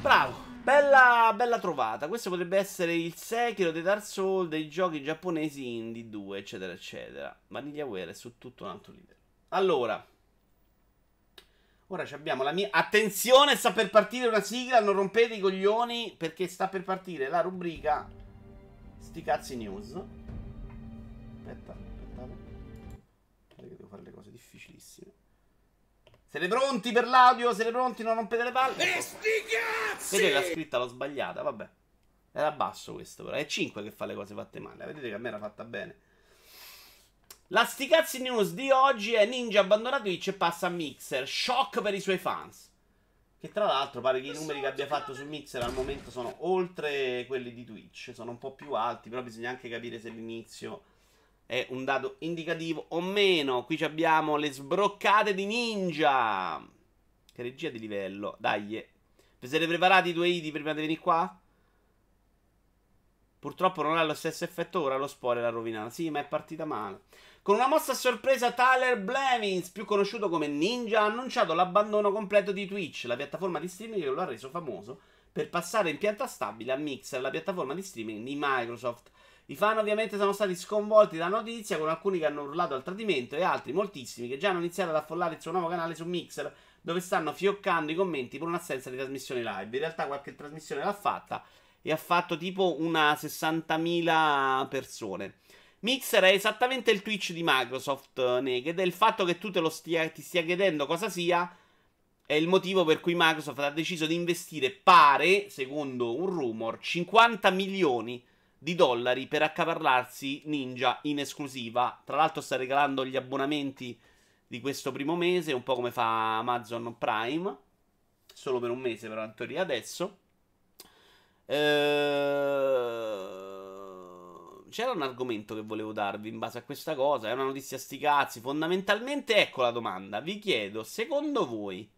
Bravo. Bella, bella trovata. Questo potrebbe essere il Sekiro dei Dark Souls, dei giochi giapponesi indie 2, eccetera, eccetera. Vanillaware è su tutto un altro livello. Allora, ora abbiamo la mia. Attenzione, sta per partire una sigla. Non rompete i coglioni perché sta per partire la rubrica Sti cazzi news. Aspetta, Siete pronti per l'audio? Siete pronti? Non rompete le palle?
E sti cazzi!
Vedete la scritta l'ho sbagliata, vabbè. Era basso questo, però. È 5 che fa le cose fatte male. Vedete che a me era fatta bene. La sticazzi news di oggi è Ninja abbandona Twitch e passa a Mixer. Shock per i suoi fans. Che tra l'altro pare che i numeri che abbia fatto su Mixer al momento sono oltre quelli di Twitch. Sono un po' più alti, però bisogna anche capire se l'inizio è un dato indicativo o meno. Qui abbiamo le sbroccate di Ninja. Che regia di livello. Dai. Vi siete preparati i due idi prima di venire qua? Purtroppo non ha lo stesso effetto ora lo spore l'ha rovinato. Sì, ma è partita male. Con una mossa a sorpresa, Tyler Blevins, più conosciuto come Ninja, ha annunciato l'abbandono completo di Twitch, la piattaforma di streaming che lo ha reso famoso, per passare in pianta stabile a Mixer, la piattaforma di streaming di Microsoft. I fan ovviamente sono stati sconvolti dalla notizia, con alcuni che hanno urlato al tradimento e altri, moltissimi, che già hanno iniziato ad affollare il suo nuovo canale su Mixer, dove stanno fioccando i commenti per un'assenza di trasmissioni live. In realtà qualche trasmissione l'ha fatta e ha fatto tipo una 60.000 persone. Mixer è esattamente il Twitch di Microsoft, Naked, e il fatto che tu stia, ti stia chiedendo cosa sia è il motivo per cui Microsoft ha deciso di investire, pare, secondo un rumor, 50 milioni di dollari per accaparlarsi Ninja in esclusiva. Tra l'altro sta regalando gli abbonamenti di questo primo mese, un po' come fa Amazon Prime, solo per un mese però in teoria adesso. Ehm c'era un argomento che volevo darvi in base a questa cosa. È una notizia sti cazzi. Fondamentalmente, ecco la domanda. Vi chiedo, secondo voi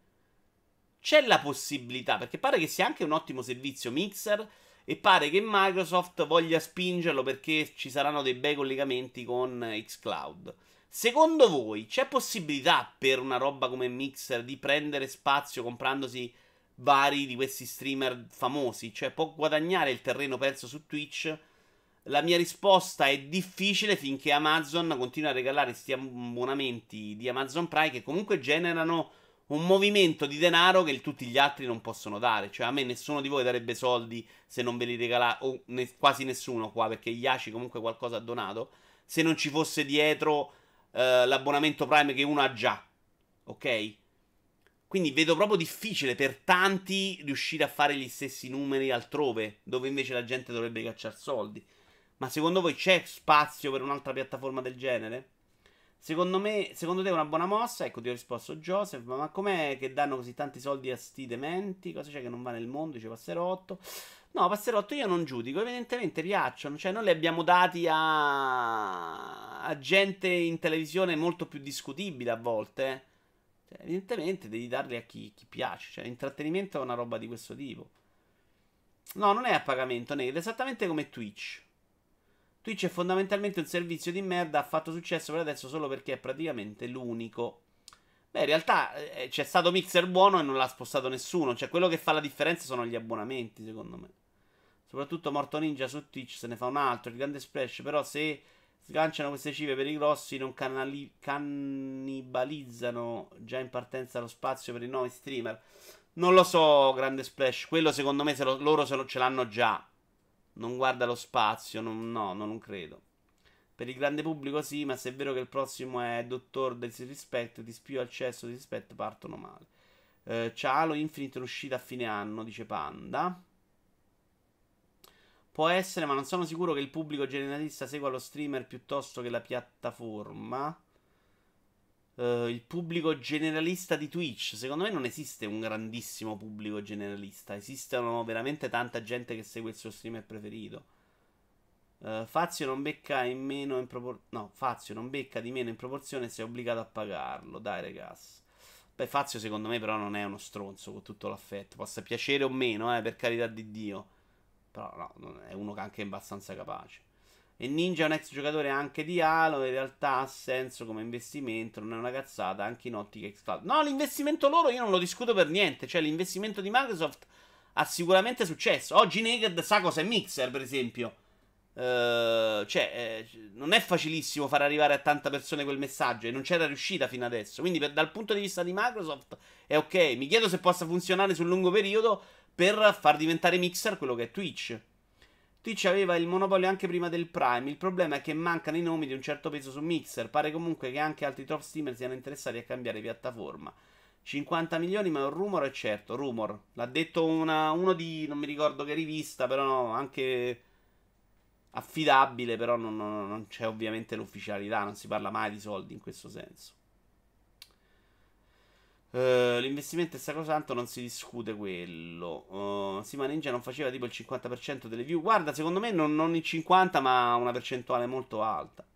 c'è la possibilità? Perché pare che sia anche un ottimo servizio Mixer. E pare che Microsoft voglia spingerlo perché ci saranno dei bei collegamenti con Xcloud. Secondo voi c'è possibilità per una roba come Mixer di prendere spazio comprandosi vari di questi streamer famosi? Cioè può guadagnare il terreno perso su Twitch? La mia risposta è difficile finché Amazon continua a regalare questi abbonamenti di Amazon Prime che comunque generano un movimento di denaro che tutti gli altri non possono dare. Cioè, a me nessuno di voi darebbe soldi se non ve li regala, o ne, quasi nessuno qua, perché Yashi comunque qualcosa ha donato. Se non ci fosse dietro eh, l'abbonamento Prime che uno ha già. Ok? Quindi vedo proprio difficile per tanti riuscire a fare gli stessi numeri altrove, dove invece la gente dovrebbe cacciare soldi. Ma secondo voi c'è spazio per un'altra piattaforma del genere? Secondo me, secondo te è una buona mossa? Ecco, ti ho risposto Joseph. Ma com'è che danno così tanti soldi a sti dementi? Cosa c'è che non va nel mondo? Dice Passerotto. No, Passerotto io non giudico. Evidentemente piacciono. Cioè, noi li abbiamo dati a, a gente in televisione molto più discutibile a volte. Eh. Cioè, evidentemente devi darli a chi, chi piace. Cioè, l'intrattenimento è una roba di questo tipo. No, non è a pagamento. È esattamente come Twitch. Twitch è fondamentalmente un servizio di merda, ha fatto successo per adesso solo perché è praticamente l'unico. Beh, in realtà eh, c'è stato Mixer buono e non l'ha spostato nessuno. Cioè, quello che fa la differenza sono gli abbonamenti, secondo me. Soprattutto Morto Ninja su Twitch se ne fa un altro, il grande splash. Però se sganciano queste cifre per i grossi, non cannali- cannibalizzano già in partenza lo spazio per i nuovi streamer. Non lo so, grande splash. Quello secondo me lo, loro se lo, ce l'hanno già. Non guarda lo spazio, non, no, non credo. Per il grande pubblico sì, ma se è vero che il prossimo è Dottor del Disrespect, di spio al cesso di rispetto partono male. Eh, c'è Halo Infinite in uscita a fine anno, dice Panda. Può essere, ma non sono sicuro che il pubblico generalista segua lo streamer piuttosto che la piattaforma uh, il pubblico generalista di Twitch. Secondo me non esiste un grandissimo pubblico generalista. Esistono veramente tanta gente che segue il suo streamer preferito. Uh, Fazio non becca in meno in proporzione. No, Fazio non becca di meno in proporzione se è obbligato a pagarlo. Dai, ragazzi. Beh, Fazio secondo me però non è uno stronzo con tutto l'affetto. Possa piacere o meno, eh, per carità di Dio. Però no, è uno che anche abbastanza capace. E Ninja è un ex giocatore anche di Halo. In realtà ha senso come investimento. Non è una cazzata anche in ottica xCloud. No, l'investimento loro io non lo discuto per niente. Cioè, l'investimento di Microsoft ha sicuramente successo. Oggi Naked sa cosa è Mixer, per esempio. Uh, cioè, eh, non è facilissimo far arrivare a tante persone quel messaggio e non c'era riuscita fino adesso. Quindi, per, dal punto di vista di Microsoft, è ok. Mi chiedo se possa funzionare sul lungo periodo per far diventare Mixer quello che è Twitch. Twitch aveva il monopolio anche prima del Prime. Il problema è che mancano i nomi di un certo peso su Mixer. Pare comunque che anche altri top streamer siano interessati a cambiare piattaforma. 50 milioni, ma è un rumor, è certo, rumor. L'ha detto una, uno di, non mi ricordo che rivista, però no, anche affidabile, però non, non, non c'è ovviamente l'ufficialità, non si parla mai di soldi in questo senso. Uh, l'investimento è sacrosanto, non si discute quello. Uh, Sima Ninja non faceva tipo il 50% delle view. Guarda, secondo me non, non il 50%, ma una percentuale molto alta.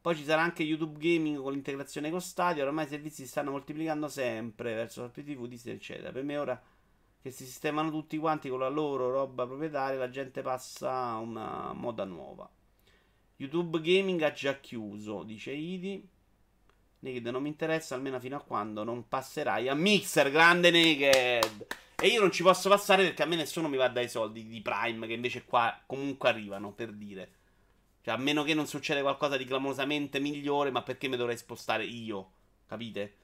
Poi ci sarà anche YouTube Gaming con l'integrazione con Stadio. Ormai i servizi si stanno moltiplicando sempre verso la PTV, Disney, eccetera. Per me ora che si sistemano tutti quanti con la loro roba proprietaria, la gente passa a una moda nuova. YouTube Gaming ha già chiuso, dice Idi. Naked non mi interessa almeno fino a quando non passerai a Mixer, grande Naked. E io non ci posso passare perché a me nessuno mi va dai soldi di Prime che invece qua comunque arrivano, per dire. Cioè, a meno che non succeda qualcosa di clamorosamente migliore, ma perché mi dovrei spostare io? Capite?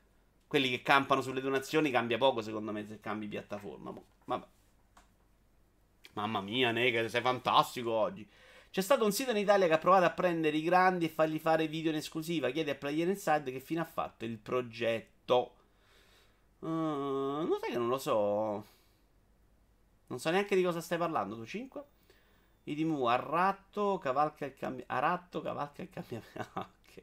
Quelli che campano sulle donazioni cambia poco secondo me se cambi piattaforma. Vabbè. Mamma mia, Naked, sei fantastico oggi. C'è stato un sito in Italia che ha provato a prendere i grandi e fargli fare video in esclusiva. Chiede a Player Inside che fine ha fatto il progetto. Uh, non sai che non lo so. Non so neanche di cosa stai parlando tu, 5? Idimu, arratto, cavalca il cambiamento. Aratto, cavalca il cambiamento. ok.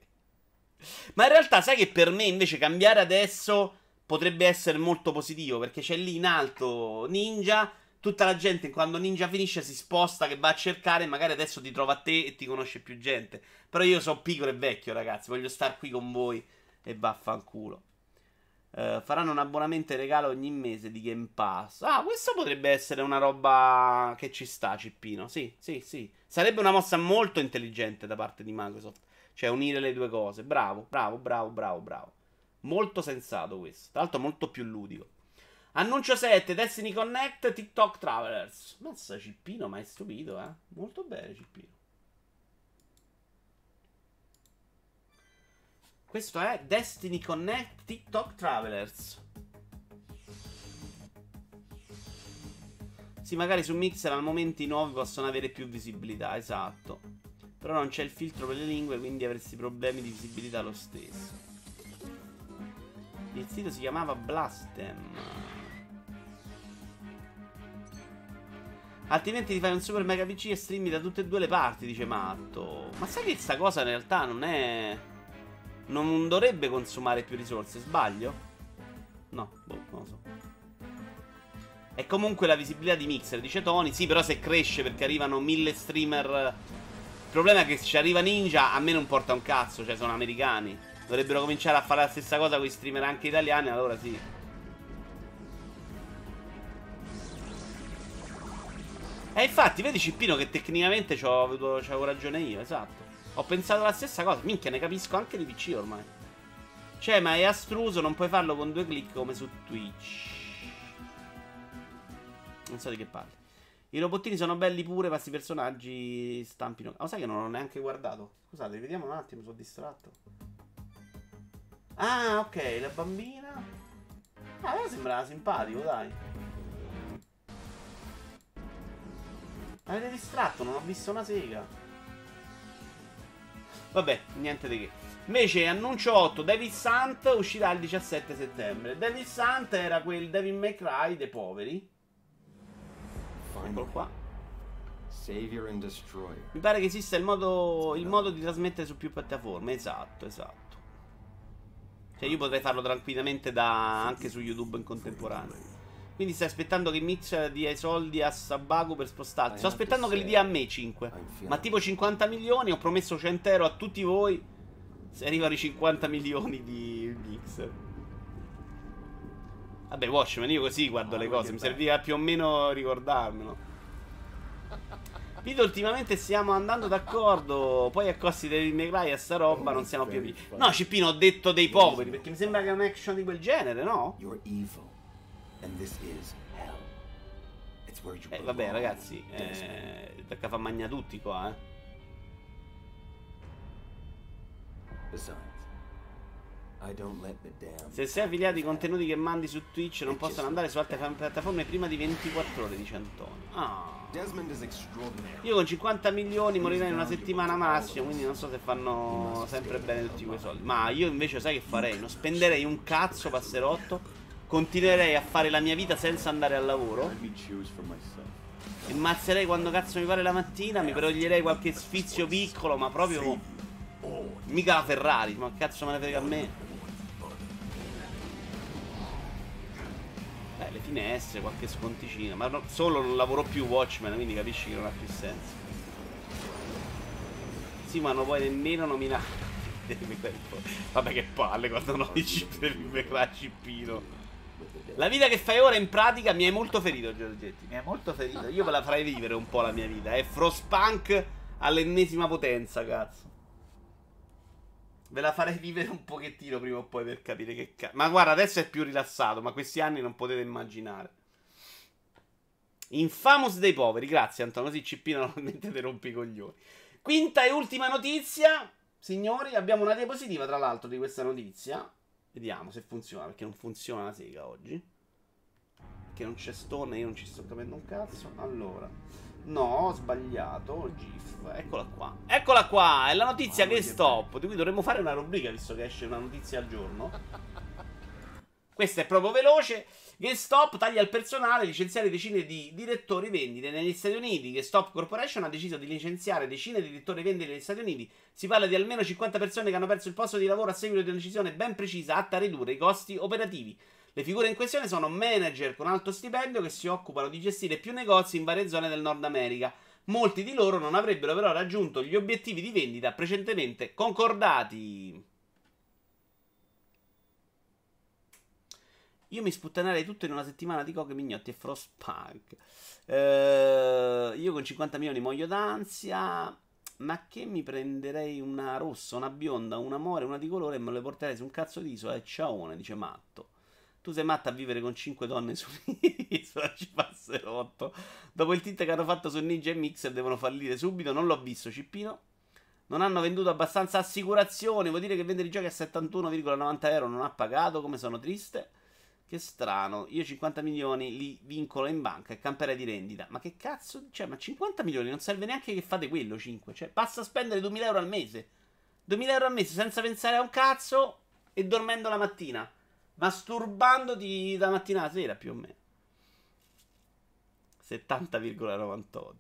Ma in realtà sai che per me invece cambiare adesso potrebbe essere molto positivo perché c'è lì in alto Ninja tutta la gente quando Ninja finisce si sposta che va a cercare magari adesso ti trova a te e ti conosce più gente. Però io sono piccolo e vecchio, ragazzi, voglio stare qui con voi e vaffanculo. Uh, faranno un abbonamento e regalo ogni mese di Game Pass. Ah, questo potrebbe essere una roba che ci sta, Cippino. Sì, sì, sì. Sarebbe una mossa molto intelligente da parte di Microsoft. Cioè, unire le due cose. Bravo, bravo, bravo, bravo, bravo. Molto sensato questo. Tra l'altro, molto più ludico. Annuncio 7, Destiny Connect, TikTok Travelers. Mazza Cippino, ma è stupito, eh? Molto bene Cippino. Questo è Destiny Connect TikTok Travelers. Sì, magari su Mixer al momento i nuovi possono avere più visibilità, esatto. Però non c'è il filtro per le lingue, quindi avresti problemi di visibilità lo stesso. Il sito si chiamava Blastem. Altrimenti ti fai un super mega PC e streami da tutte e due le parti, dice Matto. Ma sai che questa cosa in realtà non è... Non dovrebbe consumare più risorse, sbaglio? No, boh, non lo so. È comunque la visibilità di Mixer, dice Tony. Sì, però se cresce perché arrivano mille streamer... Il problema è che se ci arriva Ninja a me non porta un cazzo, cioè sono americani. Dovrebbero cominciare a fare la stessa cosa con i streamer anche italiani, allora sì. E infatti, vedi Cippino che tecnicamente c'avevo ragione io, esatto. Ho pensato la stessa cosa. Minchia, ne capisco anche di PC ormai. Cioè, ma è astruso, non puoi farlo con due clic come su Twitch. Non so di che parli. I robottini sono belli pure, ma questi personaggi stampino. Ma oh, sai che non ho neanche guardato? Scusate, vediamo un attimo, sono distratto. Ah, ok, la bambina. Ah, a me sembrava simpatico, dai. Avete distratto, non ho visto una sega. Vabbè, niente di che. Invece, annuncio 8, David Sant uscirà il 17 settembre. David Sant era quel David McRae dei poveri. Eccolo qua. Mi pare che esista il modo, il modo di trasmettere su più piattaforme. Esatto, esatto. Cioè io potrei farlo tranquillamente da, anche su YouTube in contemporanea. Quindi stai aspettando che Mitch dia i soldi a Sabaku per spostarti. Sto aspettando che li dia a me 5. Ma tipo 50 milioni, ho promesso 100 euro a tutti voi. Se arrivano i 50 milioni di Mix. Vabbè, Watchmen, io così guardo le cose. Mi serviva più o meno ricordarmelo. Vito, ultimamente stiamo andando d'accordo. Poi a costi dei Megrai a sta roba non siamo più vivi. No, Cippino, ho detto dei poveri. Perché mi sembra che è un action di quel genere, no? You're evil. Eh, vabbè, ragazzi, eh, tocca far magna tutti qua, eh. Se sei affiliato ai contenuti che mandi su Twitch non possono andare su altre piattaforme prima di 24 ore, dice Antonio. Ah. Io con 50 milioni morirei in una settimana massimo, quindi non so se fanno sempre bene tutti quei soldi. Ma io invece sai che farei? Non spenderei un cazzo passerotto, continuerei a fare la mia vita senza andare al lavoro. E mazzerei quando cazzo mi pare la mattina, mi toglierei qualche sfizio piccolo, ma proprio... Mica la Ferrari, ma cazzo me ne frega a me. Beh, le finestre, qualche sconticino. Ma no, solo non lavoro più Watchmen, quindi capisci che non ha più senso. Sì, ma non puoi nemmeno nominare. [laughs] Vabbè che palle quando non dici per [laughs] il cippino. La vita che fai ora in pratica mi hai molto ferito, Giorgetti. Mi hai molto ferito. Io ve la farei vivere un po' la mia vita. È Frostpunk all'ennesima potenza, cazzo. Ve la farei vivere un pochettino prima o poi per capire che cazzo. Ma guarda, adesso è più rilassato, ma questi anni non potete immaginare. Infamous dei poveri, grazie Antonio, così CP [laughs] normalmente ti rompi i coglioni. Quinta e ultima notizia, signori, abbiamo una diapositiva tra l'altro di questa notizia. Vediamo se funziona, perché non funziona la sega oggi. Perché non c'è stone, io non ci sto capendo un cazzo. Allora, no, ho sbagliato, GIF. Eccola qua. Eccola qua, è la notizia che stop. Di cui dovremmo fare una rubrica visto che esce una notizia al giorno. Questa è proprio veloce. GameStop taglia il personale, licenziare decine di direttori vendite negli Stati Uniti. GameStop Corporation ha deciso di licenziare decine di direttori vendite negli Stati Uniti. Si parla di almeno 50 persone che hanno perso il posto di lavoro a seguito di una decisione ben precisa atta a ridurre i costi operativi. Le figure in questione sono manager con alto stipendio che si occupano di gestire più negozi in varie zone del Nord America. Molti di loro non avrebbero però raggiunto gli obiettivi di vendita precedentemente concordati. Io mi sputtanerei tutto in una settimana di coche mignotti e frostpunk. Eh, io con 50 milioni muoio d'ansia. Ma che mi prenderei una rossa, una bionda, un amore, una di colore e me le porterei su un cazzo di isola e ciaone, dice Matto. Tu sei matta a vivere con 5 donne su [laughs] un'isola, ci passerotto. Dopo il tint che hanno fatto su Ninja e Mixer devono fallire subito. Non l'ho visto, Cippino. Non hanno venduto abbastanza assicurazioni. Vuol dire che vendere i giochi a 71,90 euro non ha pagato. Come sono triste. Che strano. Io 50 milioni li vincolo in banca e camperei di rendita. Ma che cazzo? Cioè, ma 50 milioni non serve neanche che fate quello, 5. Cioè, basta spendere 2000 euro al mese. 2000 euro al mese senza pensare a un cazzo e dormendo la mattina masturbandoti da mattina a sera più o meno. 70,98.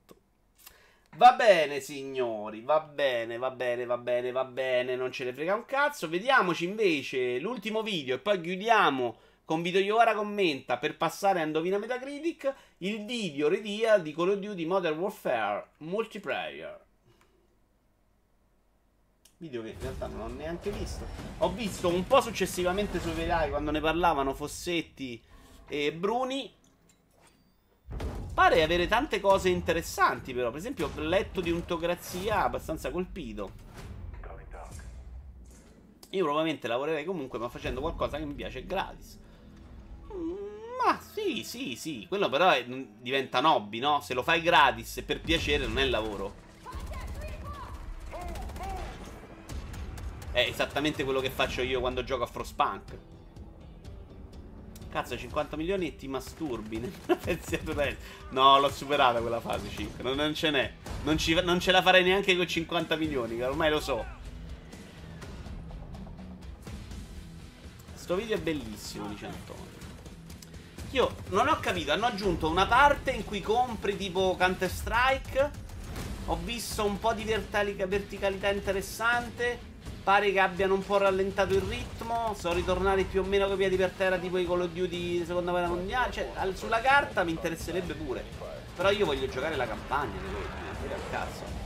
Va bene, signori, va bene, va bene, va bene, va bene, non ce ne frega un cazzo. Vediamoci invece l'ultimo video e poi chiudiamo con Video Iovara commenta per passare a Indovina Metacritic il video reveal di Call of Duty Modern Warfare Multiplayer. Video che in realtà non ho neanche visto. Ho visto un po' successivamente su VI quando ne parlavano Fossetti e Bruni. Pare avere tante cose interessanti, però. Per esempio, ho letto di untocrazia abbastanza colpito. Io probabilmente lavorerei comunque, ma facendo qualcosa che mi piace gratis. Ma sì, sì, sì. Quello però è, diventa hobby, no? Se lo fai gratis e per piacere non è lavoro. È esattamente quello che faccio io quando gioco a Frostpunk. Cazzo, 50 milioni e ti masturbi. [laughs] no, l'ho superata quella fase 5. Non, non ce n'è. Non, non, ce la farei neanche con 50 milioni, ormai lo so. Sto video è bellissimo, dice Antonio. Io non ho capito, hanno aggiunto una parte in cui compri tipo Counter Strike. Ho visto un po' di verticalità interessante. Pare che abbiano un po' rallentato il ritmo. Sono ritornati più o meno con piedi per terra, tipo i Call of Duty seconda guerra mondiale. Cioè, sulla carta mi interesserebbe pure. Però io voglio giocare la campagna di Call of Duty, al cazzo.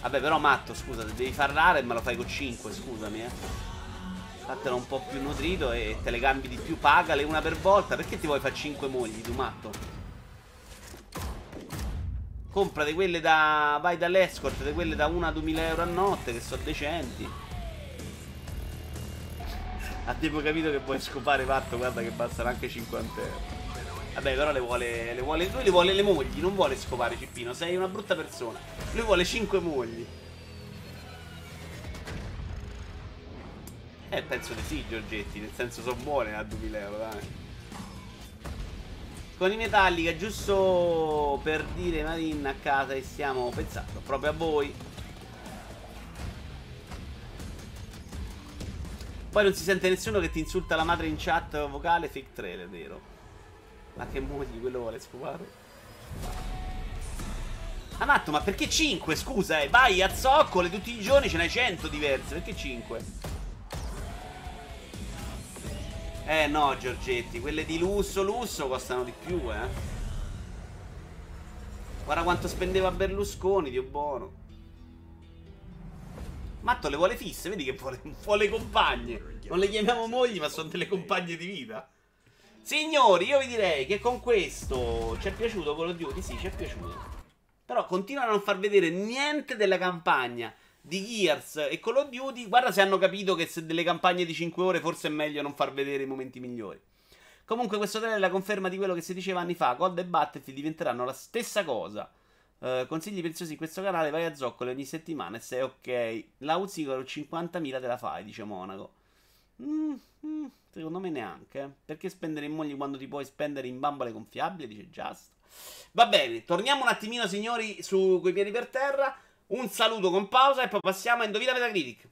Vabbè, però matto, scusa, devi far rare me lo fai con 5, scusami, eh. Fatelo un po' più nutrito e te le cambi di più, pagale una per volta. Perché ti vuoi fare 5 mogli, tu matto? Compra di quelle da. Vai dall'escort, di quelle da 1 a 2000 euro a notte, che sono decenti. [laughs] Abbiamo capito che puoi scopare fatto, guarda che bastano anche 50 euro. Vabbè, però le vuole, le vuole. Lui le vuole le mogli, non vuole scopare Cippino. Sei una brutta persona. Lui vuole 5 mogli. Eh, penso di sì, Giorgetti. Nel senso, sono buone a 2000 euro, dai. Con i Metallica, giusto per dire Marin a casa e stiamo pensando proprio a voi. Poi non si sente nessuno che ti insulta la madre in chat vocale fake trailer, vero? Ma che mogli, quello vuole scopare? Ah, matto, ma perché 5? Scusa, eh. Vai a zoccole tutti i giorni, ce n'hai 100 diverse. Perché 5? Eh no, Giorgetti, quelle di lusso, lusso costano di più, eh. Guarda quanto spendeva Berlusconi, Dio buono. Matto le vuole fisse, vedi che vuole, [laughs] vuole compagne. Non le chiamiamo mogli, ma sono delle compagne di vita. Signori, io vi direi che con questo ci è piaciuto Call of Duty, sì, ci è piaciuto. Però continuano a non far vedere niente della campagna di Gears e Call of Duty. Guarda se hanno capito che se delle campagne di 5 ore forse è meglio non far vedere i momenti migliori. Comunque questo trailer è la conferma di quello che si diceva anni fa. Gold e Battlefield diventeranno la stessa cosa. Uh, consigli preziosi in questo canale, vai a zoccole ogni settimana e sei ok. La Uzi con 50.000 te la fai, dice Monaco. Mm, mm, secondo me neanche. Perché spendere in mogli quando ti puoi spendere in bambole gonfiabili, dice Just. Va bene, torniamo un attimino signori su quei piedi per terra. Un saluto con pausa e poi passiamo a Indovina Metacritic.